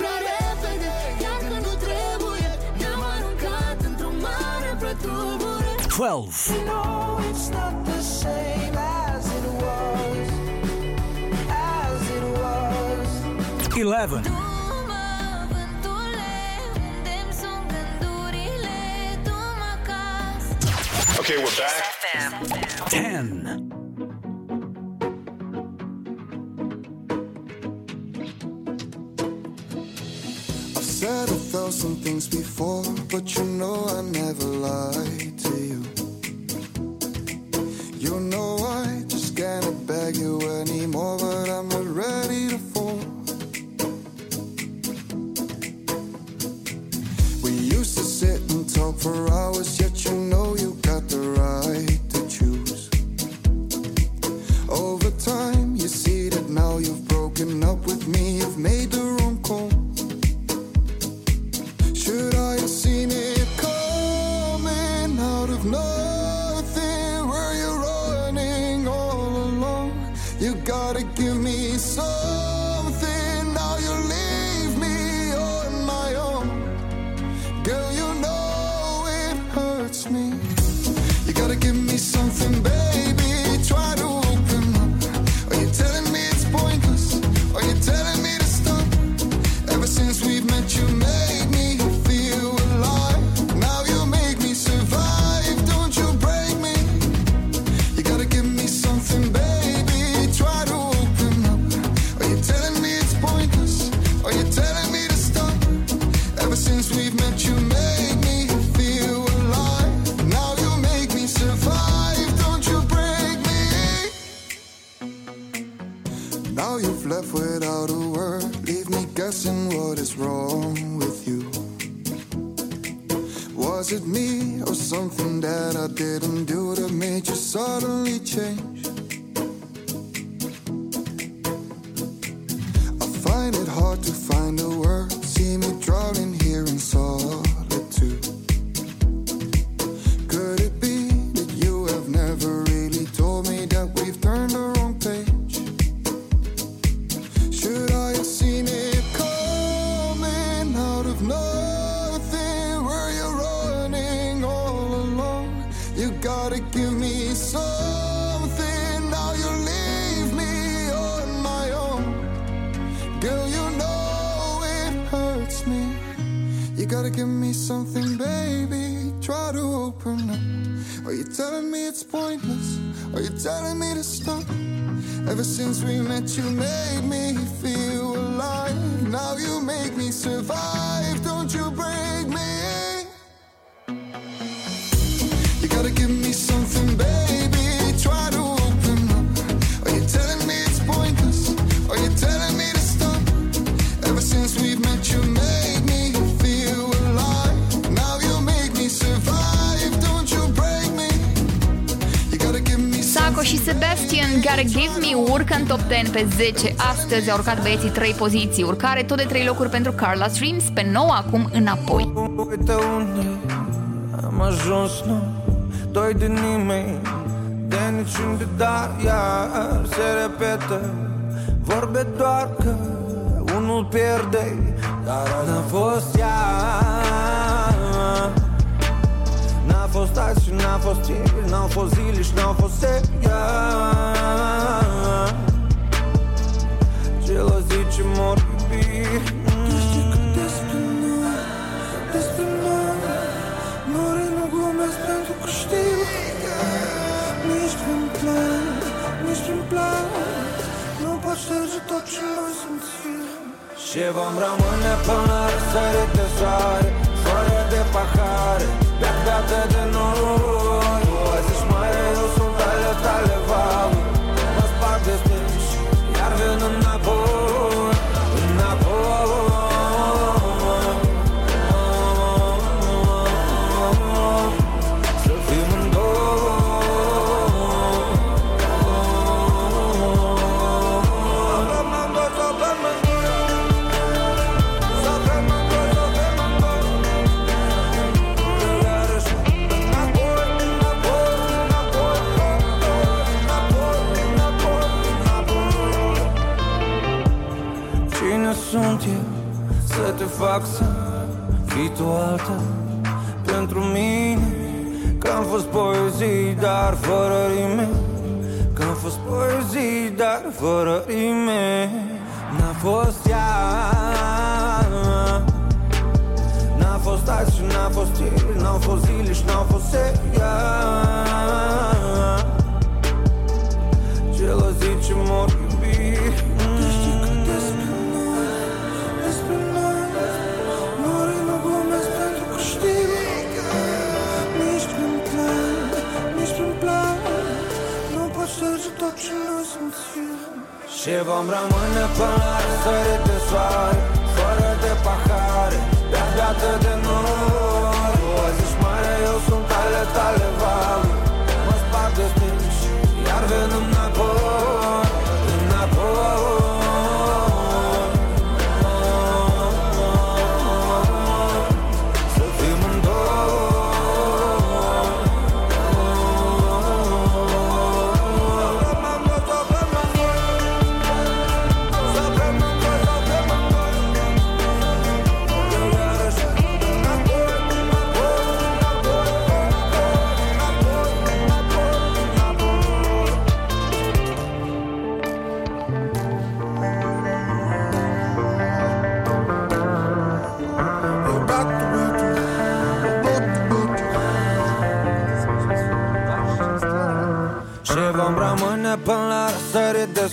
12. As was, as 11. Okay, we're back. 10. I've said a thousand things before, but you know I never lie. like you anymore, but I'm not ready to fall. We used to sit and talk for hours, yet you pe 10. Astăzi au urcat băieții 3 poziții. Urcare tot de 3 locuri pentru Carla Streams pe 9 acum înapoi. Uite unde am ajuns, nu? Doi de nimeni, de niciun de dar, iar se repetă. Vorbe doar că unul pierde, dar n-a fost ea. N-a fost azi și n-a fost ieri, n-au fost zile și n-au fost ea. Și vom rămâne până la răsărit de soare Fără de pahare, beat beată de noi alta Pentru mine Că am fost poezii, dar fără rime Că am fost poezii, dar fără rime. N-a fost ea N-a fost azi și n-a fost ieri N-au fost zile și n-au fost ce mor șterge tot ce noi simțim Și vom rămâne până la răsărit de soare Fără de pahare, bea beată de noi Tu azi ești mare, eu sunt ale tale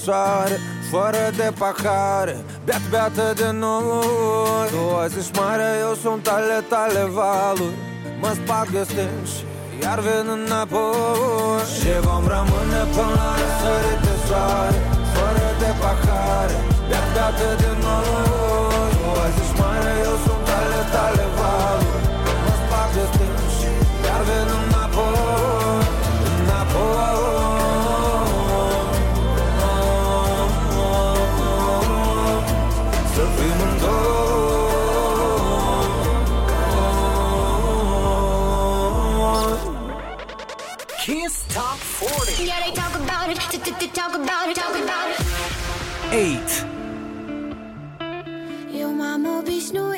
soare Fără de pahare Beat, beată de noi. Tu azi ești mare, eu sunt ale tale valuri. Mă sparg de stânci Iar vin înapoi. Și vom rămâne până la răsărit de soare Fără de pahare Beat, beată de noi. Tu azi ești mare, eu sunt ale tale valuri talk about it, talk about it. 8. Eu m-am obișnuit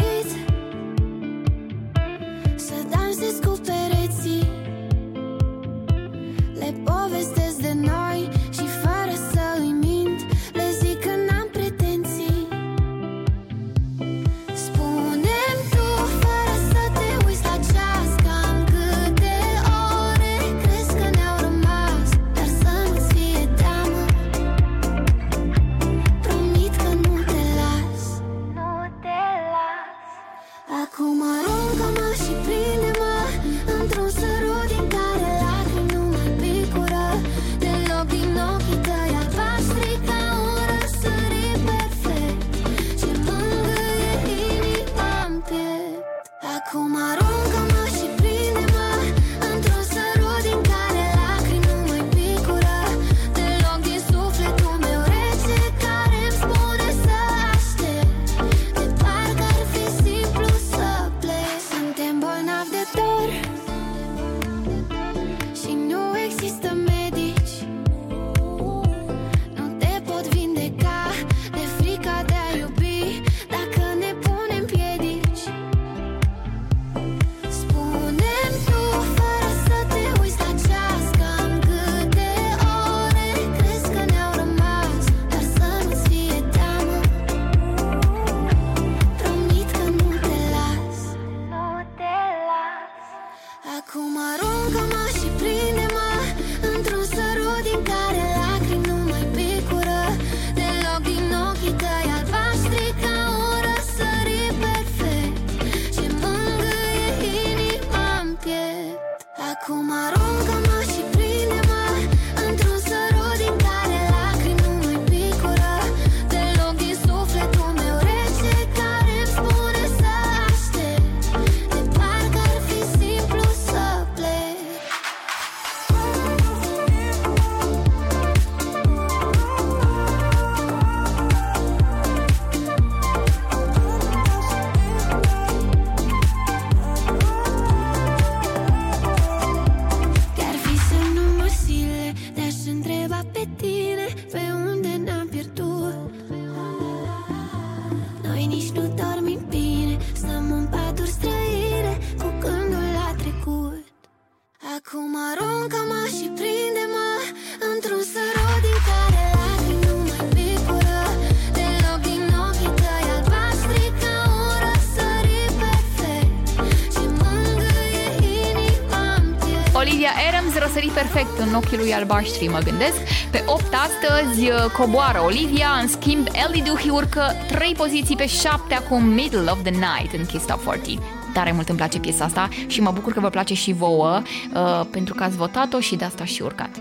în ochii lui albaștri, mă gândesc. Pe 8 astăzi uh, coboară Olivia, în schimb Ellie Duhi urcă 3 poziții pe 7 acum Middle of the Night în Kiss Top 40 tare mult îmi place piesa asta și mă bucur că vă place și vouă uh, pentru că ați votat-o și de asta și urcat.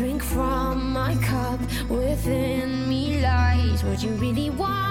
drink from my cup. Within me lies what you really want.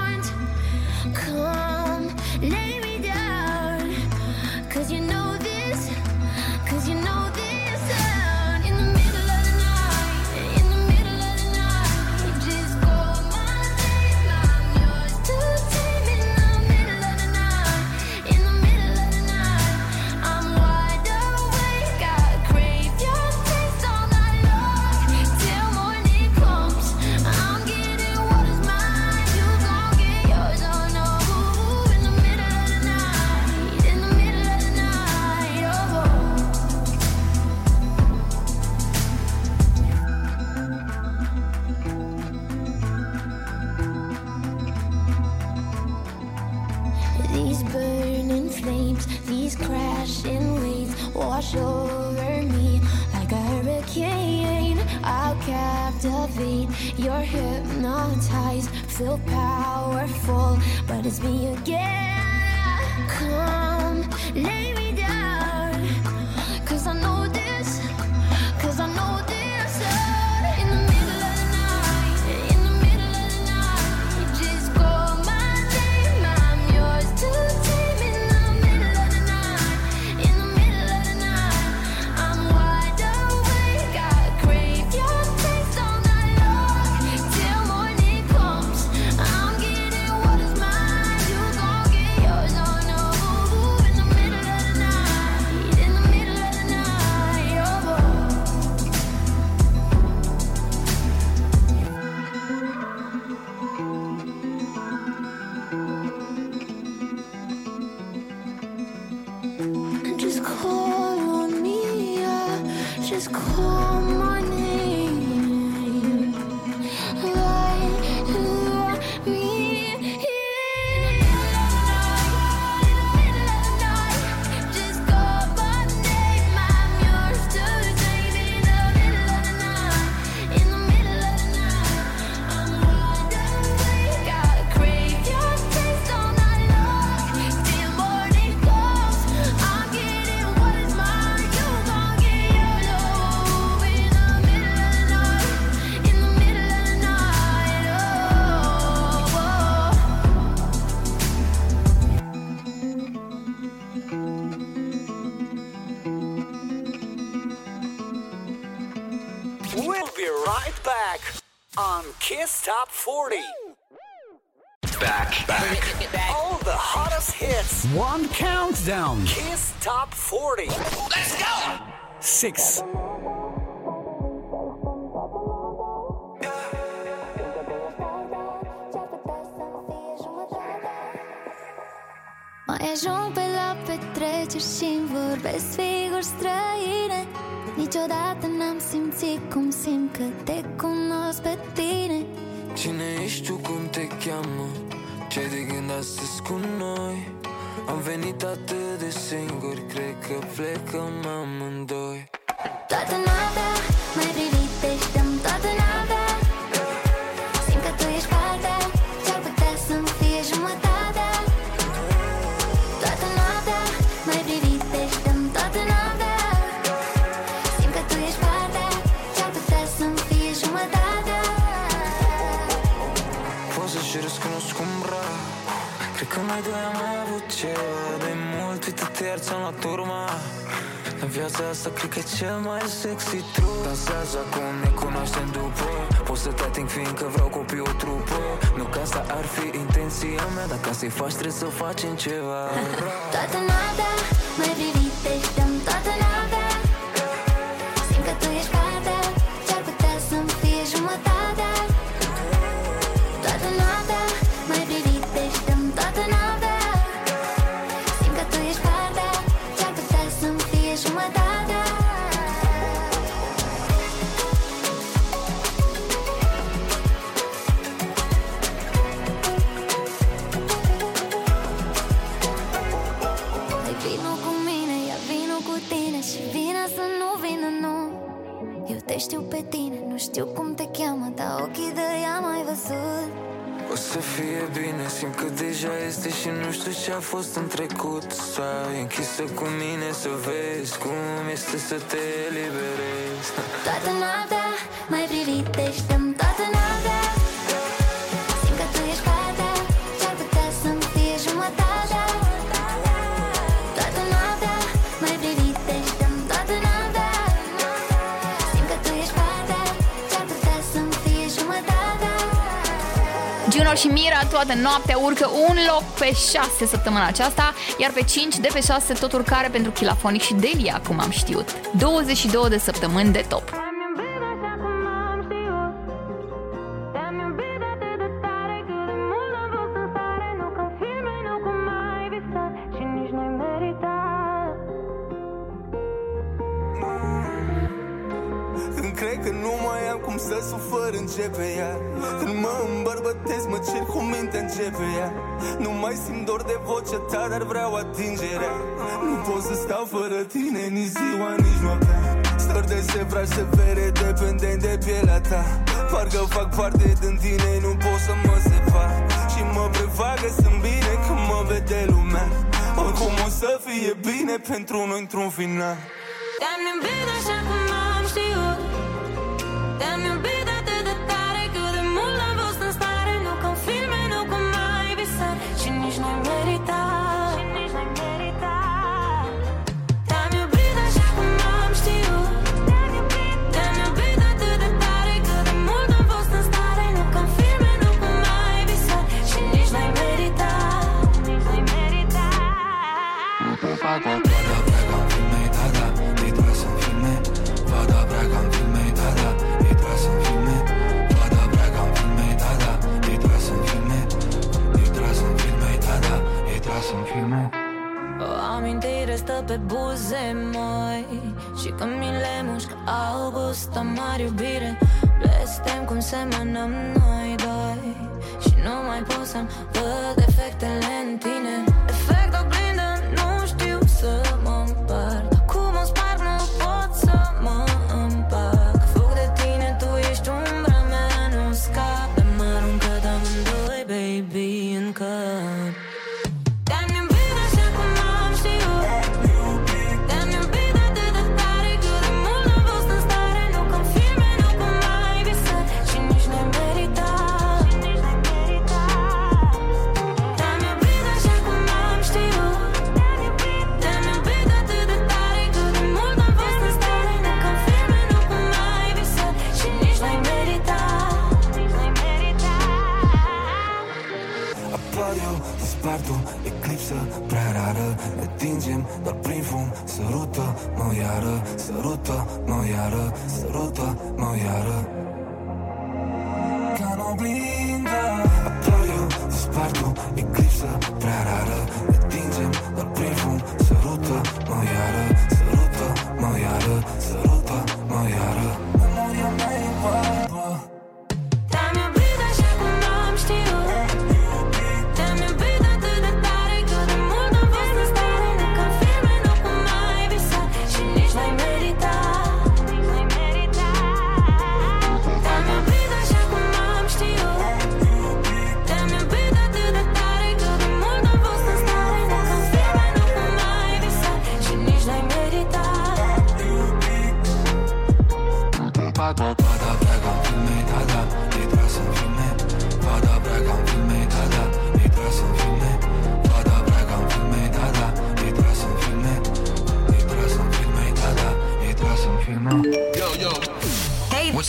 lumea. Dar să-i faci trebuie să facem ceva. Toată noaptea mai privi Lasă cu mine să vezi cum este să te eliberezi. Toată noaptea mai privește Juno și Mira toată noaptea urcă un loc pe 6 săptămâna aceasta, iar pe 5 de pe 6 tot urcare pentru Chilafonic și Delia, cum am știut. 22 de săptămâni de top. lângă ta, dar vreau atingerea Nu pot să stau fără tine nici ziua, nici noaptea. Stări de sevra severe, dependent de pielea ta. Parcă fac parte din tine, nu pot să mă separ. Și mă prefac că sunt bine când mă vede lumea. Oricum o să fie bine pentru noi într-un final. Te-am iubit așa cum am știut. Te-am iubit pe buze moi Și când mi le mușc au gust amar iubire. Blestem cum semănăm noi doi. Și nu mai pot să-mi văd efectele în tine. Efect oglindă, nu știu să mă moja rola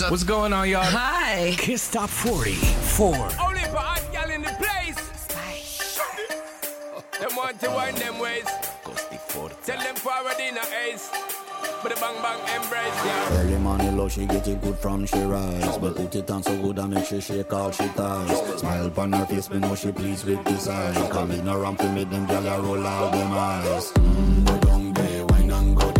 What's up? What's going on, y'all? Hi. Kiss Top 40 for. Only for us, y'all in the place. them want to wind them ways. Tell them forward in a ace. But the bang bang embrace, yeah. Early money low, she get it good from she rise. But put it on so good I make she shake all she ties. Smile upon her face, me know she pleased with this eyes. Come in around to me, them gyal roll out them eyes. Mm, go down there, wine and go down.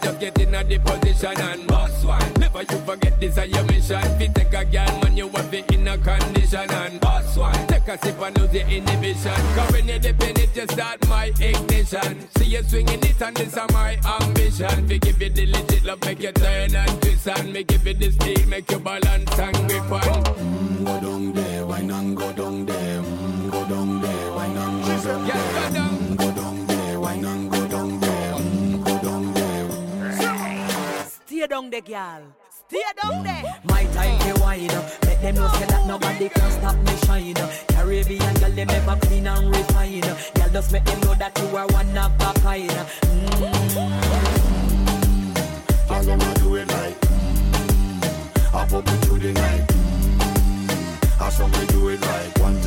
Just get in a the position and boss one. Never you forget this is your mission. Fi take a girl, man, you have it in a condition and boss one. Take a sip and lose your inhibition. Cause when you dip in it, you start my ignition. See you swinging it and this is my ambition. We give you the legit love, make you turn and twist and me give you the steel, make you balance and grip on. Mm, go down there, wine and go down there. Mm, go down there, wine and go down there. Go down Stay down there, girl. Stay down there. My time to wine up. Let them know say that nobody can stop me shine. Caribbean girl, they never clean and refine. Girl, just make them know that you are one of a kind. All I'ma do it like mm, I pop it through the night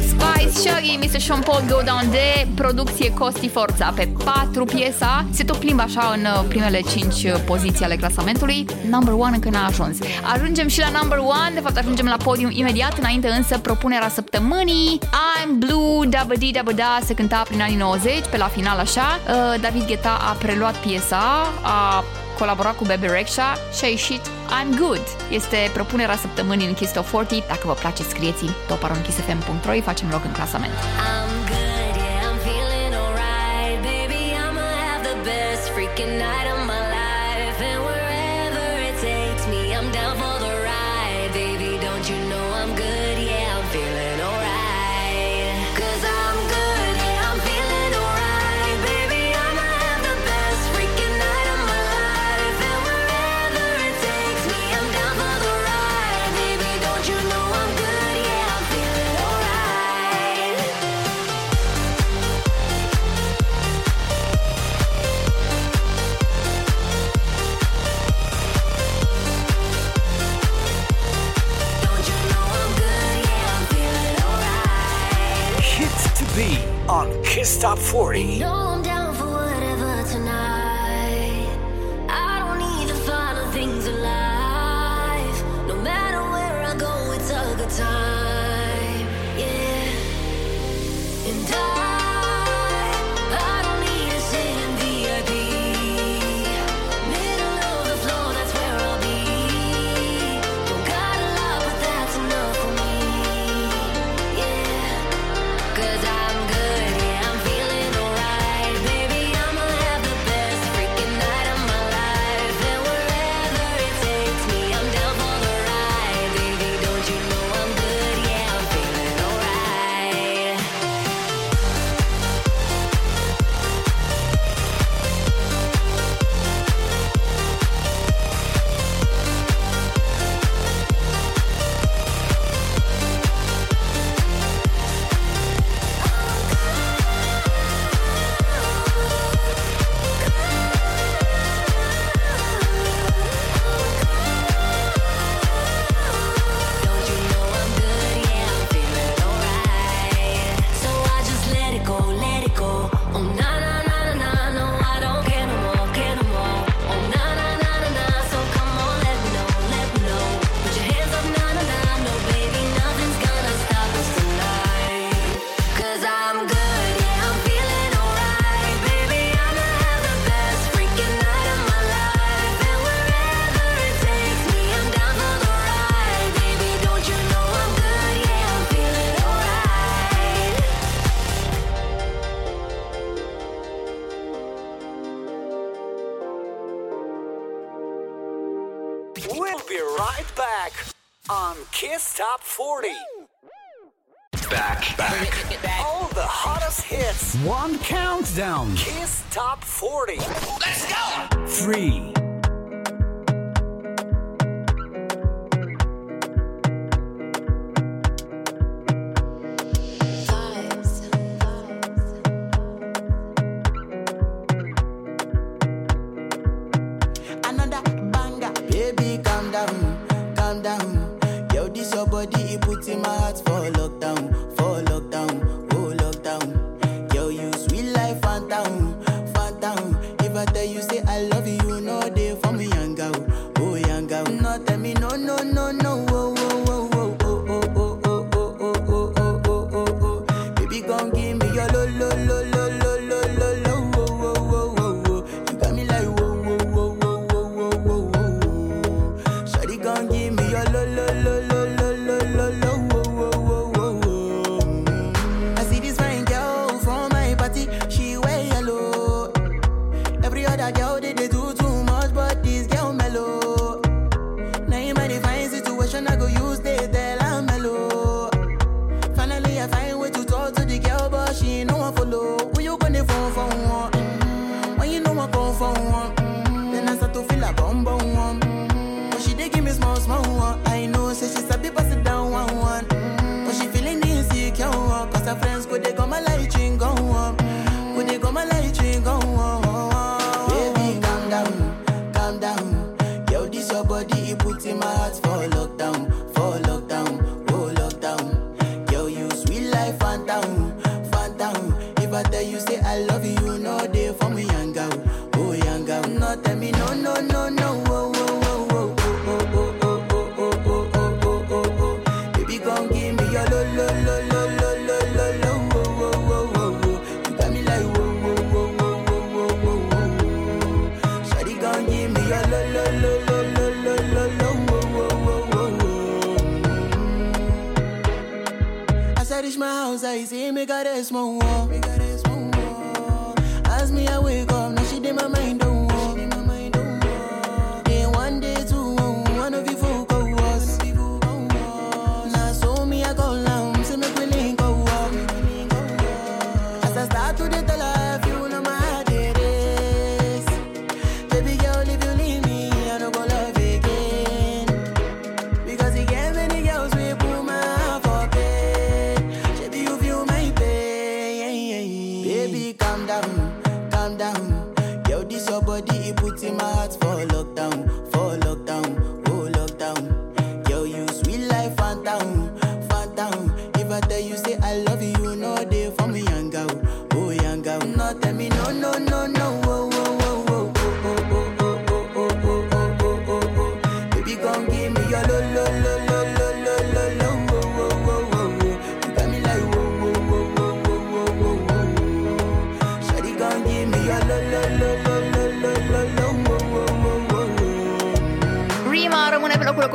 Spice, Shaggy, Mr. Sean Paul, Go Down de producție Costi Forța. Pe 4 piesa se tot plimbă așa în uh, primele 5 poziții ale clasamentului. Number 1 încă n-a ajuns. Ajungem și la number 1, de fapt ajungem la podium imediat, înainte însă propunerea săptămânii. I'm Blue, Dabba Dee Dabba Da, se cânta prin anii 90, pe la final așa. Uh, David Guetta a preluat piesa, a colaborat cu Baby Rexha și a ieșit I'm Good. Este propunerea săptămânii în Kiss Top 40. Dacă vă place, scrieți toparonkissfm.ro îi facem loc în clasament. I'm good, yeah, I'm feeling alright. Baby, I'ma have the best freaking night of my His Top 40.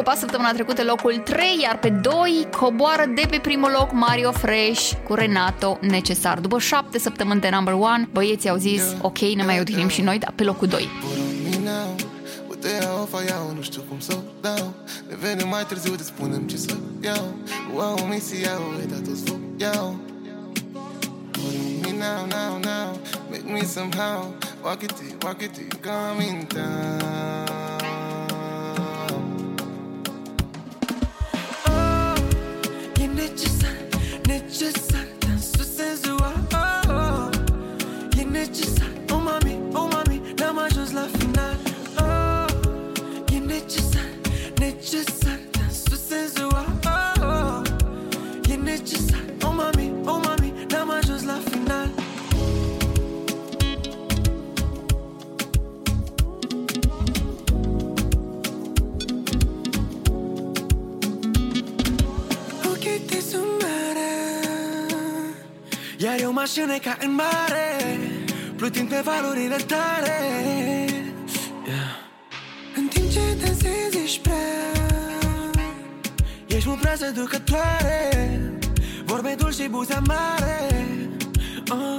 ocupa săptămâna trecută locul 3, iar pe 2 coboară de pe primul loc Mario Fresh cu Renato Necesar. După 7 săptămâni de number 1, băieții au zis, ok, ne mai odihnim și noi, dar pe locul 2 te iau, nu știu cum să dau. Ne vedem mai târziu, de spunem ce să iau. Wow, misi iau, uita toți vă iau me now, now, now Make me somehow. Walk it, walk it, coming down o mașină ca în mare Plutind pe valurile tare yeah. În timp ce dansezi ești prea Ești mult prea seducătoare Vorbe dulci și buze amare oh.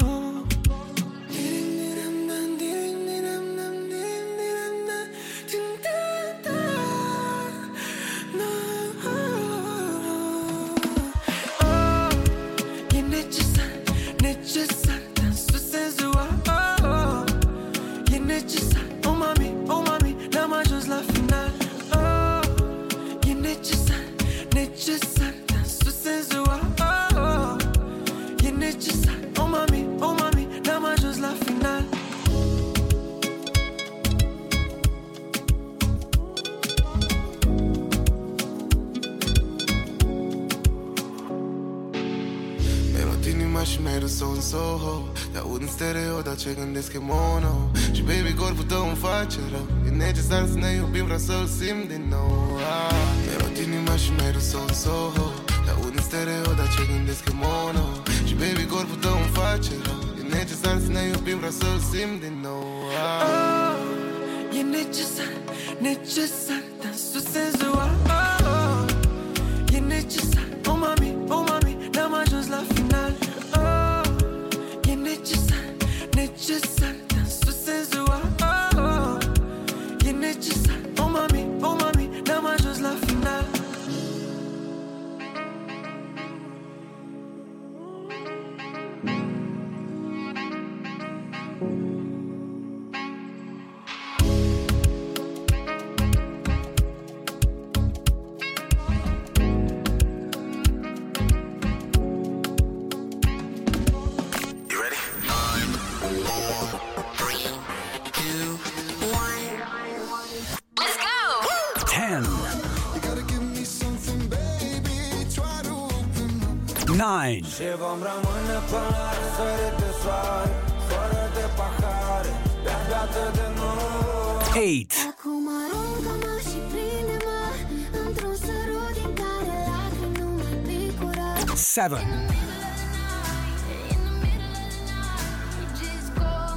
Soho Te aud în stereo, dar ce gândesc e mono. Și baby, corpul tău îmi face rău. E necesar să ne iubim, vreau să-l simt din nou. Ah, Mi-ai luat inima și mi-ai dus-o în Soho Te aud în stereo, dar ce gândesc e mono. Și baby, corpul tău îmi face rău. E necesar să ne iubim, vreau să-l simt din nou. Ah. Oh, e necesar, necesar Dansul senzual 9. Și vom rămâne până la răsărit de soare Fără de pahare Bea, beată de noi 8. Acum aruncă-mă și prinde-mă Într-un sărut din care lacrimi nu mai picură 7. Just call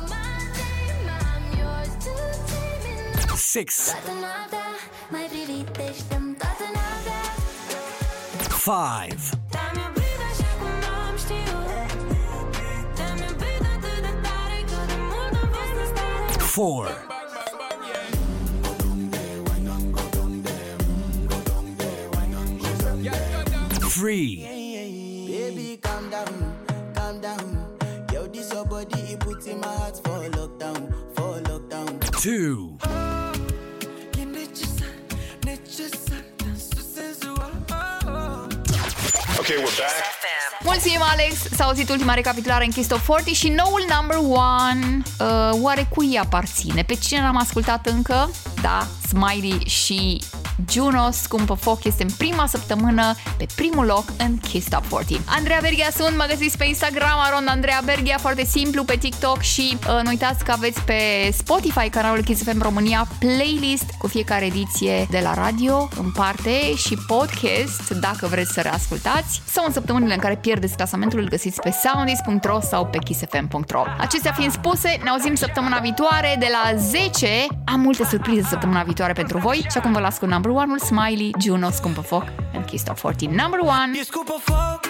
stare 4. 3. Baby, calm down, calm down. Yo, this your body, it puts in my heart for lockdown, for lockdown. 2. Necesar, necesar Dansul senzual oh, oh. Okay, we're back. Mulțumim, Alex! S-a auzit ultima recapitulare în Kiss Top 40 și noul number one. Uh, oare cui aparține? Pe cine n-am ascultat încă? Da, Smiley și Juno, scumpă foc, este în prima săptămână pe primul loc în Kiss Top 40. Andreea Berghia sunt, mă găsiți pe Instagram, Aron Andreea Berghia, foarte simplu, pe TikTok și uh, nu uitați că aveți pe Spotify canalul Kiss FM România playlist cu fiecare ediție de la radio în parte și podcast dacă vreți să reascultați sau în săptămânile în care pierdeți clasamentul îl găsiți pe soundis.ro sau pe kissfm.ro. Acestea fiind spuse, ne auzim săptămâna viitoare de la 10. Am multe surprize săptămâna viitoare pentru voi și acum vă las cu number one-ul Smiley, Juno, Scumpă Foc în Kiss Top 40. Number one! E scupă foc,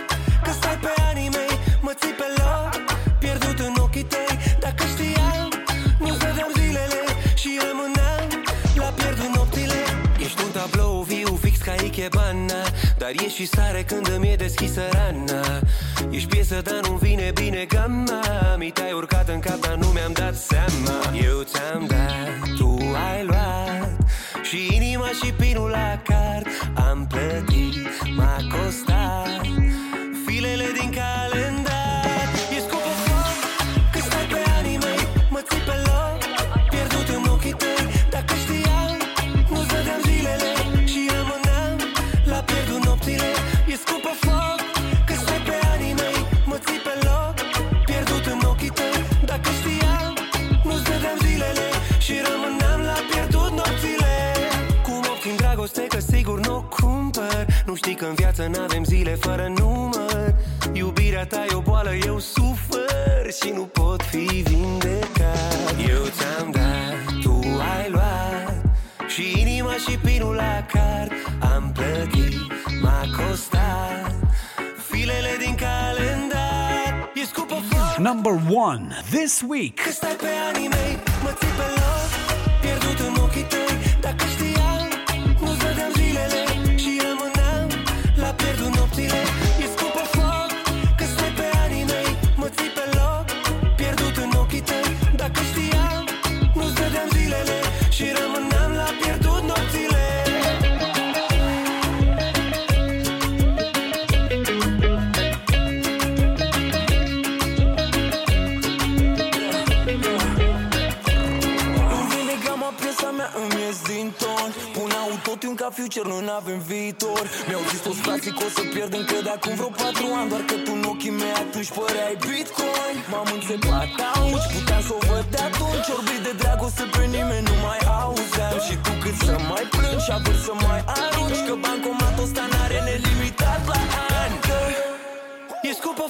că stai pe anii mei Mă ții pe loc, pierdut în ochii tăi. Dacă știam, nu vedeam zilele Și rămâneam la pierdut nopțile Ești un tablou viu fix ca Ikebana Dar ești și sare când îmi e deschisă rana Ești piesă, dar nu vine bine gama Mi te-ai urcat în cap, dar nu mi-am dat seama. Eu ți-am dat, tu ai luat Și inima și pinul la card Am plătit, m-a costat. Filele din calendar știi că în viață n-avem zile fără număr. Iubirea ta e o boală, eu sufăr Și nu pot fi vindecat. Eu ți-am dat, tu ai luat Și inima și pinul la card Am plătit, m-a costat Filele din calendar. E scupă foc. Number one this week. Că stai pe anii mei, mă ții pe loc Pierdut în ochii tăi, She the avem ca future, noi n-avem viitor. Mi-au zis toți frații o să pierd încă de acum vreo 4 ani Doar că tu în ochii mei atunci păreai bitcoin. M-am înțepat auzi, puteam să o văd de atunci Orbit de dragoste pe nimeni nu mai auzeam. Și tu cât să mai plângi și având să mai arunci Că bancomatul ăsta n-are nelimitat la ani Ești cu pe